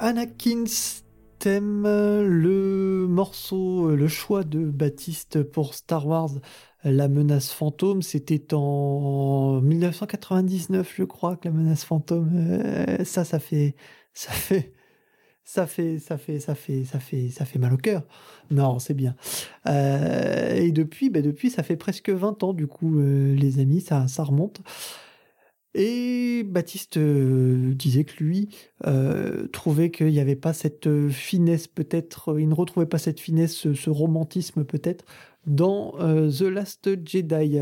Anakin's thème, le morceau, le choix de Baptiste pour Star Wars, la menace fantôme, c'était en 1999, je crois, que la menace fantôme, euh, ça, ça fait, ça fait, ça fait, ça fait, ça fait, ça fait, ça fait mal au cœur. Non, c'est bien. Euh, et depuis, ben depuis, ça fait presque 20 ans, du coup, euh, les amis, ça, ça remonte. Et Baptiste euh, disait que lui euh, trouvait qu'il n'y avait pas cette finesse, peut-être, il ne retrouvait pas cette finesse, ce, romantisme peut-être, dans The Last Jedi.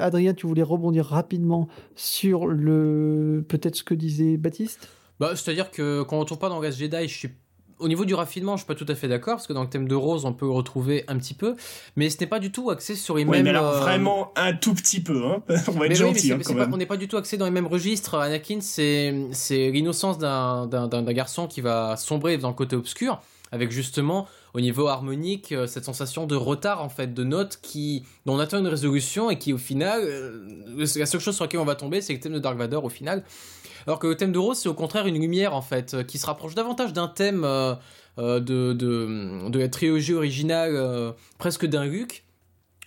Adrien, tu voulais rebondir rapidement sur le peut-être ce que disait Baptiste? Bah, C'est-à-dire que quand on ne retrouve pas dans Last Jedi, je suis au niveau du raffinement, je suis pas tout à fait d'accord parce que dans le thème de Rose, on peut le retrouver un petit peu, mais ce n'est pas du tout axé sur les oui, mêmes. mais alors vraiment un tout petit peu, hein. on va être mais gentil. Oui, hein, pas, on n'est pas du tout axé dans les mêmes registres. Anakin, c'est c'est l'innocence d'un d'un garçon qui va sombrer dans le côté obscur, avec justement au niveau harmonique cette sensation de retard en fait, de notes qui dont on attend une résolution et qui au final, la seule chose sur laquelle on va tomber, c'est le thème de Dark Vador au final. Alors que le thème de Rose, c'est au contraire une lumière en fait, qui se rapproche davantage d'un thème euh, euh, de, la trilogie originale, euh, presque d'un Luke,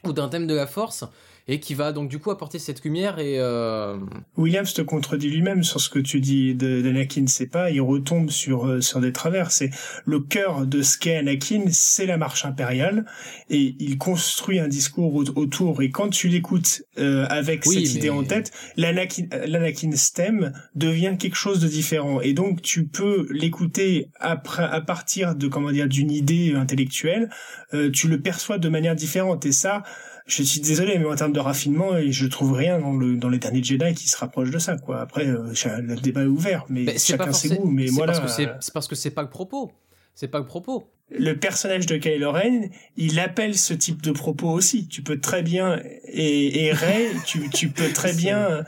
ou d'un thème de la Force, et qui va donc du coup apporter cette lumière et euh... Williams te contredit lui-même sur ce que tu dis d'Anakin c'est pas il retombe sur sur des travers c'est le cœur de ce qu'est Anakin c'est la marche impériale et il construit un discours autour et quand tu l'écoutes euh, avec oui, cette mais... idée en tête l'Anakin l'Anakin stem devient quelque chose de différent et donc tu peux l'écouter après à partir de comment dire d'une idée intellectuelle euh, tu le perçois de manière différente et ça je suis désolé, mais en termes de raffinement, je trouve rien dans, le, dans les derniers Jedi qui se rapproche de ça, quoi. Après, euh, le débat est ouvert, mais Ben, chacun ses goûts. Mais voilà. C'est parce que c'est pas le propos. C'est pas le propos. Le personnage de Kylo Ren, il appelle ce type de propos aussi. Tu peux très bien et, et Rey, tu, tu peux très bien.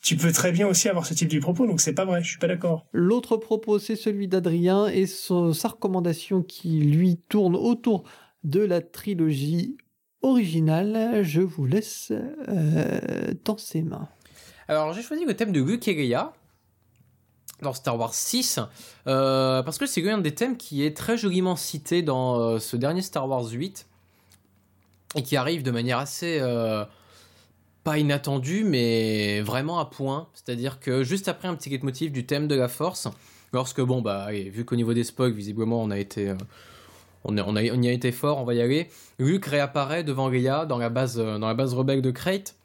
Tu peux très bien aussi avoir ce type de propos, donc c'est pas vrai, je suis pas d'accord. L'autre propos, c'est celui d'Adrien et son, sa recommandation qui lui tourne autour de la trilogie original, je vous laisse euh, dans ses mains. Alors j'ai choisi le thème de Leia dans Star Wars 6 euh, parce que c'est l'un des thèmes qui est très joliment cité dans euh, ce dernier Star Wars 8 et qui arrive de manière assez pas inattendue mais vraiment à point. C'est-à-dire que juste après un petit leitmotiv du thème de la Force, lorsque bon bah vu qu'au niveau des spoils visiblement on a été on, on, y a été fort, on va y aller. Luke réapparaît devant Leia dans la base, dans la base rebelle de Crate.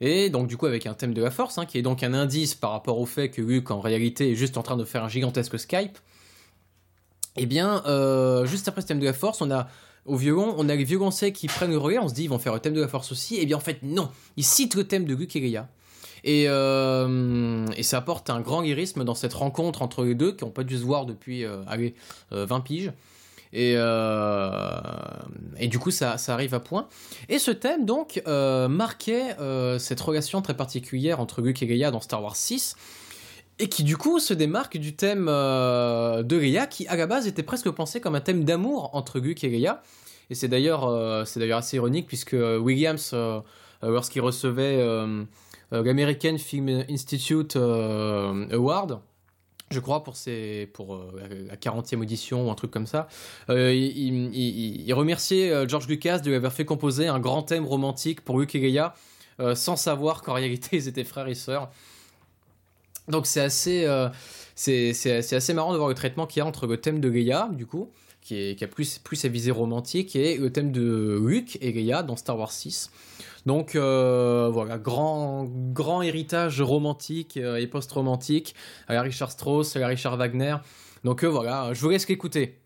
Et donc du coup avec un thème de la force, hein, qui est donc un indice par rapport au fait que Luke en réalité est juste en train de faire un gigantesque Skype. Et bien, euh, juste après ce thème de la force, on a au violon, on a les violoncels qui prennent le relais, on se dit ils vont faire le thème de la force aussi. Et bien en fait non, ils citent le thème de Luke et Leia. Et, euh, et ça apporte un grand lyrisme dans cette rencontre entre les deux qui n'ont pas dû se voir depuis euh, allez, 20 piges. Et, euh, et du coup, ça, arrive à point. Et ce thème, donc, euh, marquait euh, cette relation très particulière entre Luke et Leia dans Star Wars 6, et qui, du coup, se démarque du thème de Leia, qui, à la base, était presque pensé comme un thème d'amour entre Luke et Leia. Et c'est d'ailleurs, assez ironique, puisque Williams, lorsqu'il recevait l'American Film Institute Award, je crois, pour, euh, la 40e audition ou un truc comme ça. Euh, il, remerciait George Lucas de lui avoir fait composer un grand thème romantique pour Luke et Leia, euh, sans savoir qu'en réalité ils étaient frères et sœurs. Donc c'est assez, euh, c'est, assez marrant de voir le traitement qu'il y a entre le thème de Leia, du coup, qui, a plus, plus à visée romantique, et le thème de Luke et Leia dans Star Wars 6. Donc euh, voilà, grand, grand héritage romantique euh, et post-romantique à la Richard Strauss, à la Richard Wagner. Donc euh, voilà, je vous laisse l'écouter.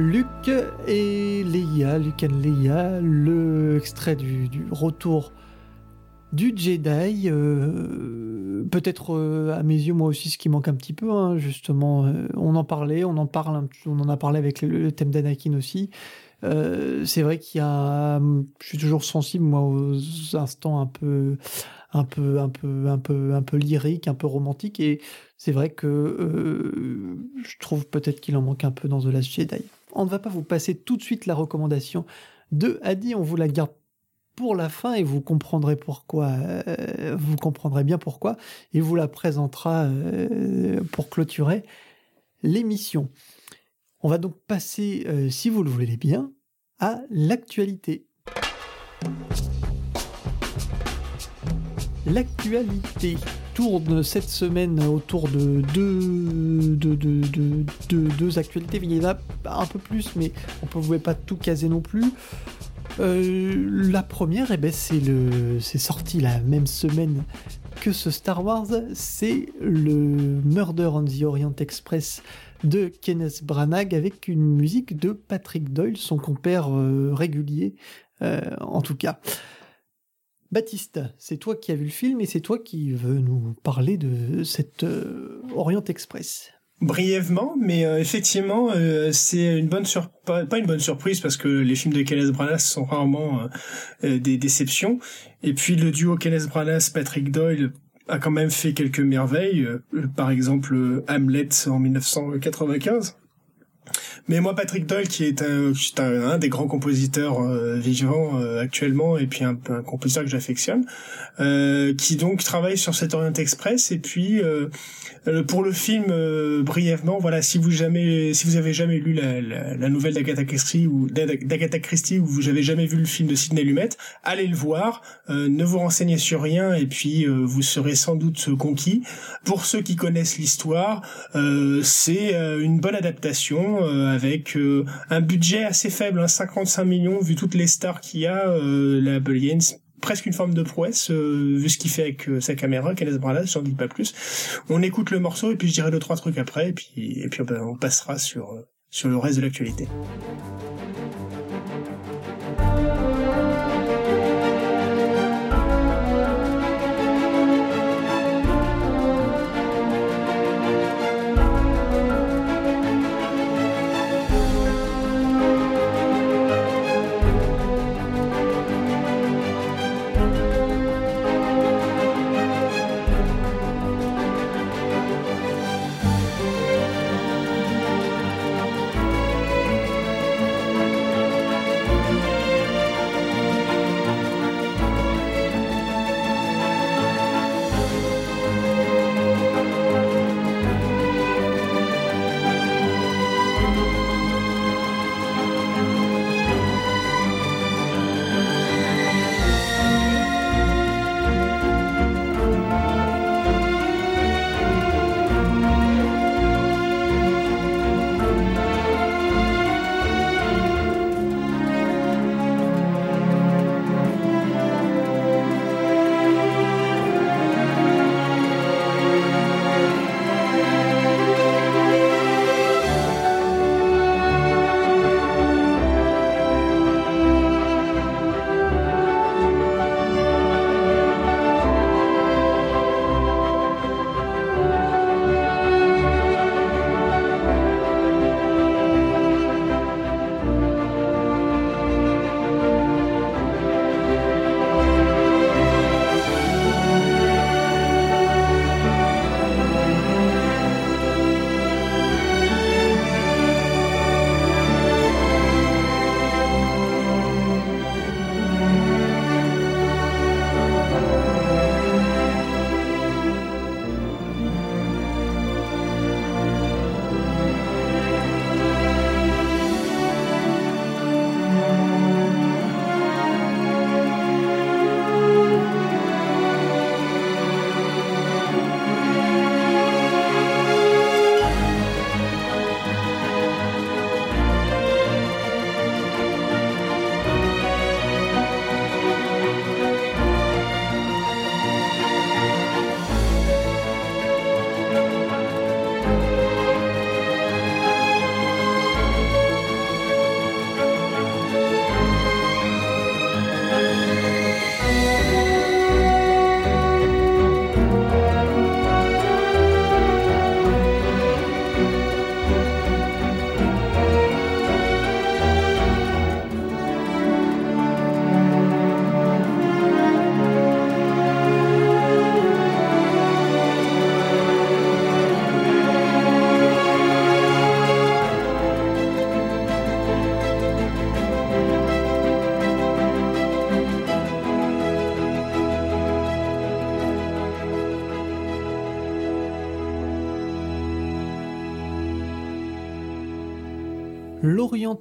Luc et Leia, Luc et Leia, le extrait du, retour du Jedi. euh, Peut-être euh, à mes yeux, moi aussi, ce qui manque un petit peu, hein, justement. euh, on en parlait, on en parle, on en a parlé avec le, le thème d'Anakin aussi. C'est vrai qu'il y a, je suis toujours sensible moi aux instants un peu, un peu, un peu, un peu, un peu lyriques, un peu romantiques, et c'est vrai que je trouve peut-être qu'il en manque un peu dans The Last Jedi. On ne va pas vous passer tout de suite la recommandation de Adi, on vous la garde pour la fin et vous comprendrez pourquoi, euh, vous comprendrez bien pourquoi, et vous la présentera euh, pour clôturer l'émission. On va donc passer, euh, si vous le voulez bien, à l'actualité. L'actualité tourne cette semaine autour de deux, de, de- de- de- deux actualités. Il y en a un peu plus, mais on ne pouvait pas tout caser non plus. Euh, la première, eh ben, c'est sorti la même semaine que ce Star Wars. C'est le Murder on the Orient Express de Kenneth Branagh avec une musique de Patrick Doyle, son compère euh, régulier, euh, en tout cas. Baptiste, c'est toi qui as vu le film et c'est toi qui veux nous parler de cette euh, Orient Express. Brièvement, mais euh, effectivement, euh, c'est une bonne pas, pas une bonne surprise parce que les films de Kenneth Branagh sont rarement euh, des déceptions. Et puis le duo Kenneth Branagh Patrick Doyle a quand même fait quelques merveilles. par exemple, Hamlet en 1995. Mais moi, Patrick Doyle, qui est un, qui est un, un des grands compositeurs euh, vivants euh, actuellement, et puis un, un compositeur que j'affectionne, euh, qui donc travaille sur cet Orient Express, et puis euh, pour le film, euh, brièvement, voilà, si vous jamais, si vous avez jamais lu la, la, la nouvelle d'Agatha Christie ou d'Agatha Christie ou vous avez jamais vu le film de Sidney Lumet, allez le voir. euh, ne vous renseignez sur rien et puis euh, vous serez sans doute conquis. Pour ceux qui connaissent l'histoire, euh, c'est une bonne adaptation avec un budget assez faible, hein, 55 millions vu toutes les stars qu'il y a. La, une presque une forme de prouesse euh, vu ce qu'il fait avec euh, sa caméra Kenneth Branagh j'en dis pas plus. On écoute le morceau et puis je dirai deux trois trucs après et puis et puis on, on passera sur euh, sur le reste de l'actualité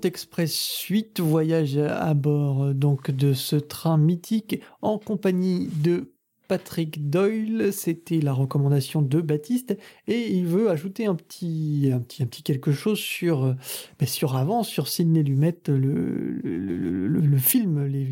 Express 8 voyage à bord donc de ce train mythique en compagnie de Patrick Doyle, c'était la recommandation de Baptiste, et il veut ajouter un petit, un petit, un petit quelque chose sur, ben sur avant, sur Sidney Lumet, le, le, le, film, les,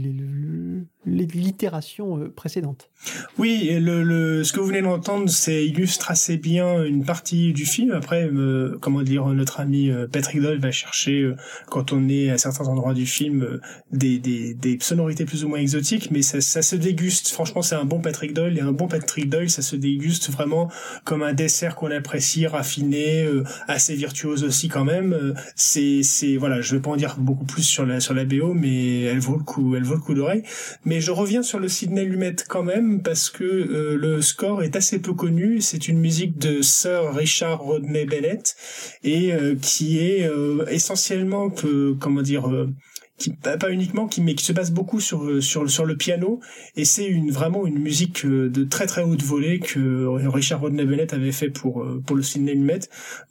l'itération euh, précédente. Oui, le, le, ce que vous venez d'entendre, c'est illustre assez bien une partie du film. Après, euh, comment dire, notre ami euh, Patrick Doyle va chercher, quand on est à certains endroits du film, des, des, des sonorités plus ou moins exotiques, mais ça, ça se déguste. Franchement, c'est un bon Patrick Doyle, et un bon Patrick Doyle, ça se déguste vraiment comme un dessert qu'on apprécie, raffiné, assez virtuose aussi quand même. c'est, c'est, voilà, je vais pas en dire beaucoup plus sur la, sur la BO, mais elle vaut le coup, elle vaut le coup d'oreille. Mais je reviens sur le Sidney Lumet quand même parce que euh, le score est assez peu connu. C'est une musique de Sir Richard Rodney Bennett et euh, qui est euh, essentiellement, comment dire, pas uniquement qui mais qui se base beaucoup sur euh, sur le piano. Et c'est une vraiment une musique euh, de très très haute volée que Richard Rodney Bennett avait fait pour euh, pour le Sydney Lumet.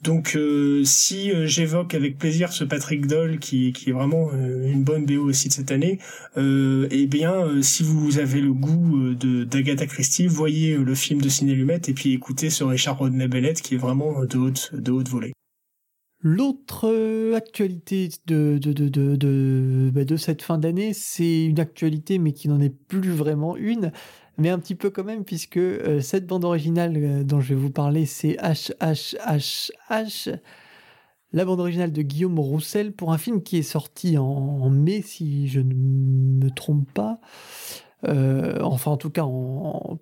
Donc si j'évoque avec plaisir ce Patrick Doll qui qui est vraiment une bonne BO aussi de cette année euh, eh bien si vous avez le goût de d'Agatha Christie voyez le film de Sydney Lumet et puis écoutez ce Richard Rodney Bennett qui est vraiment de haute de haute volée L'autre euh, actualité de, de, de, de, bah, de cette fin d'année, c'est une actualité, mais qui n'en est plus vraiment une, mais un petit peu quand même, puisque euh, cette bande originale euh, dont je vais vous parler, c'est HHHH, la bande originale de Guillaume Roussel, pour un film qui est sorti en mai, si je ne me trompe pas. Euh, enfin en tout cas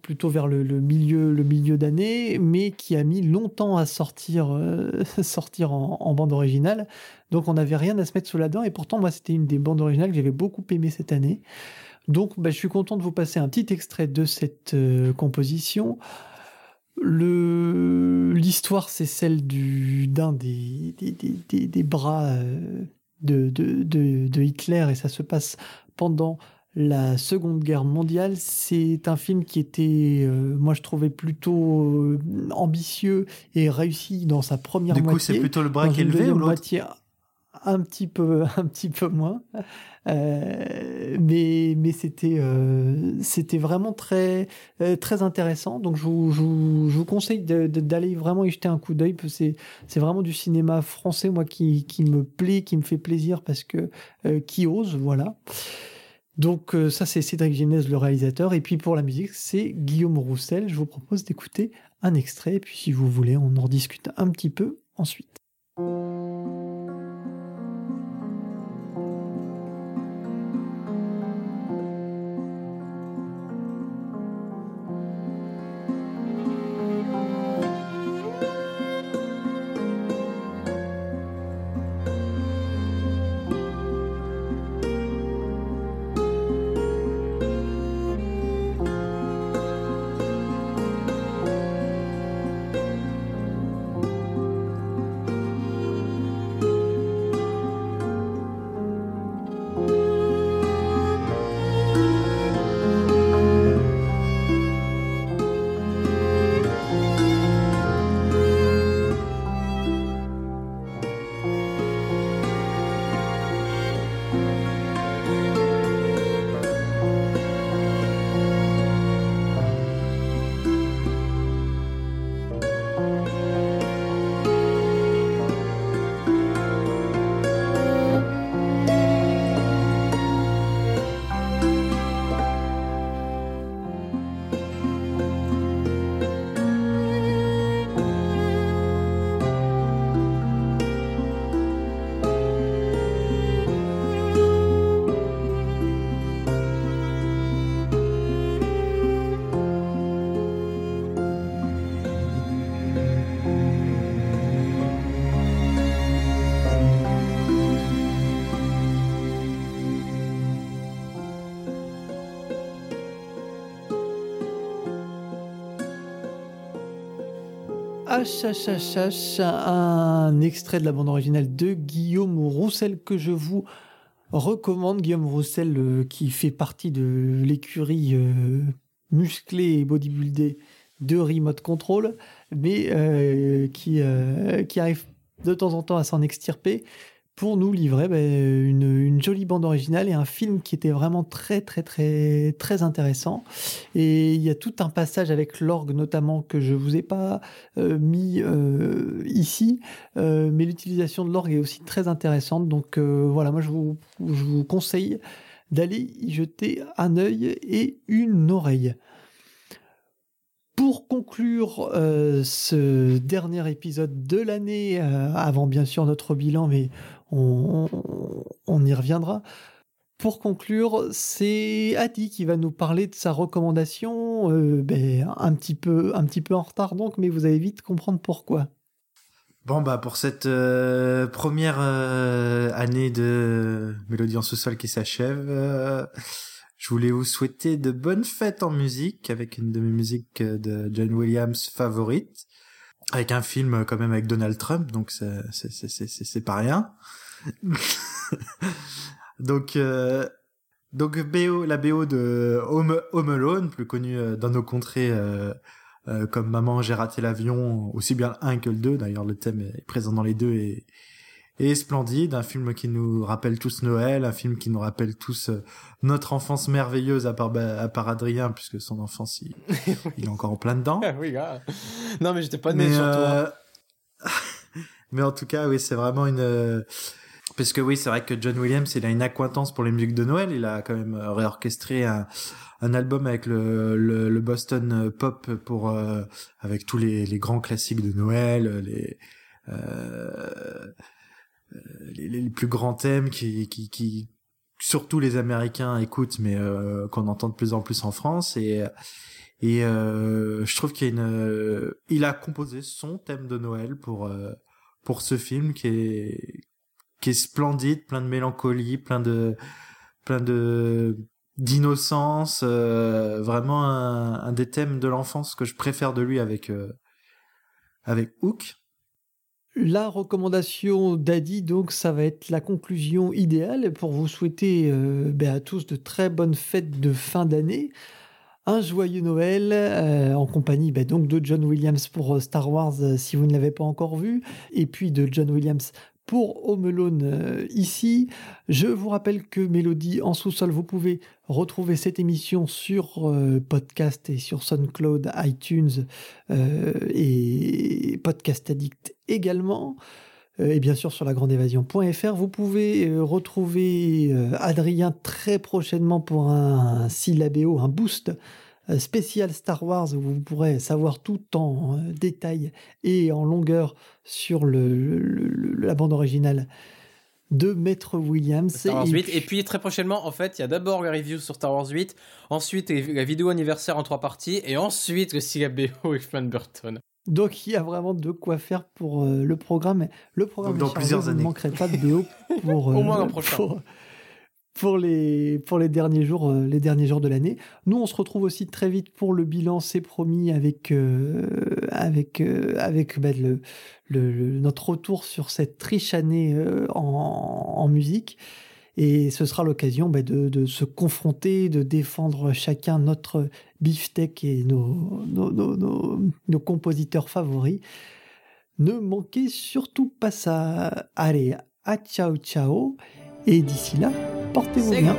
plutôt vers le, milieu, le milieu d'année, mais qui a mis longtemps à sortir, euh, sortir en, bande originale. Donc on n'avait rien à se mettre sous la dent, et pourtant moi c'était une des bandes originales que j'avais beaucoup aimé cette année. Donc bah, je suis content de vous passer un petit extrait de cette euh, composition. L'histoire, c'est celle d'un des, bras de, Hitler et ça se passe pendant la Seconde Guerre mondiale. C'est un film qui était, euh, moi je trouvais plutôt euh, ambitieux et réussi dans sa première moitié. Du coup, c'est plutôt le bras qui est levé ou moitié un petit peu, un petit peu moins. Euh, mais mais c'était c'était vraiment très très intéressant. Donc je vous, je vous, conseille d'aller vraiment y jeter un coup d'œil. C'est c'est vraiment du cinéma français moi qui qui me plaît, qui me fait plaisir parce que qui ose voilà. Donc euh, ça c'est Cédric Gimnès le réalisateur et puis pour la musique c'est Guillaume Roussel. Je vous propose d'écouter un extrait et puis si vous voulez on en rediscute un petit peu ensuite. Un extrait de la bande originale de Guillaume Roussel que je vous recommande. Guillaume Roussel euh, qui fait partie de l'écurie euh, musclée et bodybuildée de Remote Control, mais euh, qui, qui arrive de temps en temps à s'en extirper pour nous livrer ben, une, jolie bande originale et un film qui était vraiment très très très très intéressant. Et il y a tout un passage avec l'orgue notamment que je vous ai pas euh, mis euh, ici, euh, mais l'utilisation de l'orgue est aussi très intéressante. Donc voilà, moi je vous, je vous conseille d'aller y jeter un œil et une oreille. Pour conclure ce dernier épisode de l'année, avant bien sûr notre bilan, mais on, y reviendra. Pour conclure, c'est Adi qui va nous parler de sa recommandation, euh, ben, un, petit peu, un petit peu en retard donc, mais vous allez vite comprendre pourquoi. Bon bah pour cette euh, première euh, année de Mélodie en sous-sol qui s'achève, je voulais vous souhaiter de bonnes fêtes en musique avec une de mes musiques de John Williams favorites, avec un film quand même avec Donald Trump, donc c'est pas rien. donc euh, donc BO, la BO de Home, Home Alone, plus connue euh, dans nos contrées euh, euh, comme Maman j'ai raté l'avion, aussi bien le 1 que le 2. D'ailleurs le thème est présent dans les deux et et splendide, un film qui nous rappelle tous Noël, un film qui nous rappelle tous notre enfance merveilleuse à part bah, à part Adrien puisque son enfance il, il est encore en plein dedans. oui, gars. Non mais j'étais pas né sur toi. mais en tout cas, oui, c'est vraiment une parce que oui, c'est vrai que John Williams, il a une acquaintance pour les musiques de Noël. Il a quand même euh, réorchestré un, album avec le, Boston Pop pour euh, avec tous les, grands classiques de Noël, les, euh, les, plus grands thèmes qui, qui, qui surtout les Américains écoutent, mais qu'on entend de plus en plus en France. Et et je trouve qu'il a une, il a composé son thème de Noël pour pour ce film qui est qui est splendide, plein de mélancolie, plein de plein de d'innocence, euh, vraiment un, des thèmes de l'enfance que je préfère de lui avec euh, avec Hook. La recommandation d'Adi, donc, ça va être la conclusion idéale pour vous souhaiter euh, ben, à tous de très bonnes fêtes de fin d'année. Un joyeux Noël en compagnie ben, donc de John Williams pour Star Wars si vous ne l'avez pas encore vu, et puis de John Williams pour Home Alone euh, ici. Je vous rappelle que Mélodie en sous-sol, vous pouvez retrouver cette émission sur euh, podcast et sur SoundCloud, iTunes euh, et Podcast Addict également. et bien sûr sur lagrandeévasion.fr. Vous pouvez retrouver Adrien très prochainement pour un, un syllabéo, un boost spécial Star Wars où vous pourrez savoir tout en euh, détail et en longueur sur le, la bande originale de Maître Williams. Star Wars 8. Et puis très prochainement, en fait, il y a d'abord la review sur Star Wars 8, ensuite la vidéo anniversaire en trois parties, et ensuite le CABO avec Flan Burton. Donc il y a vraiment de quoi faire pour euh, le programme. Le programme dans plusieurs années. ne manquerait pas de BO pour, Au moins l'an prochain pour les, pour les derniers jours, euh, les derniers jours de l'année. Nous, on se retrouve aussi très vite pour le bilan, c'est promis, avec, euh, avec, euh, avec bah, notre retour sur cette riche année en, musique. Et ce sera l'occasion bah, de, se confronter, de défendre chacun notre beefsteak et nos, nos, nos, nos compositeurs favoris. Ne manquez surtout pas ça. Allez, à ciao ciao. Et d'ici là, portez-vous bien.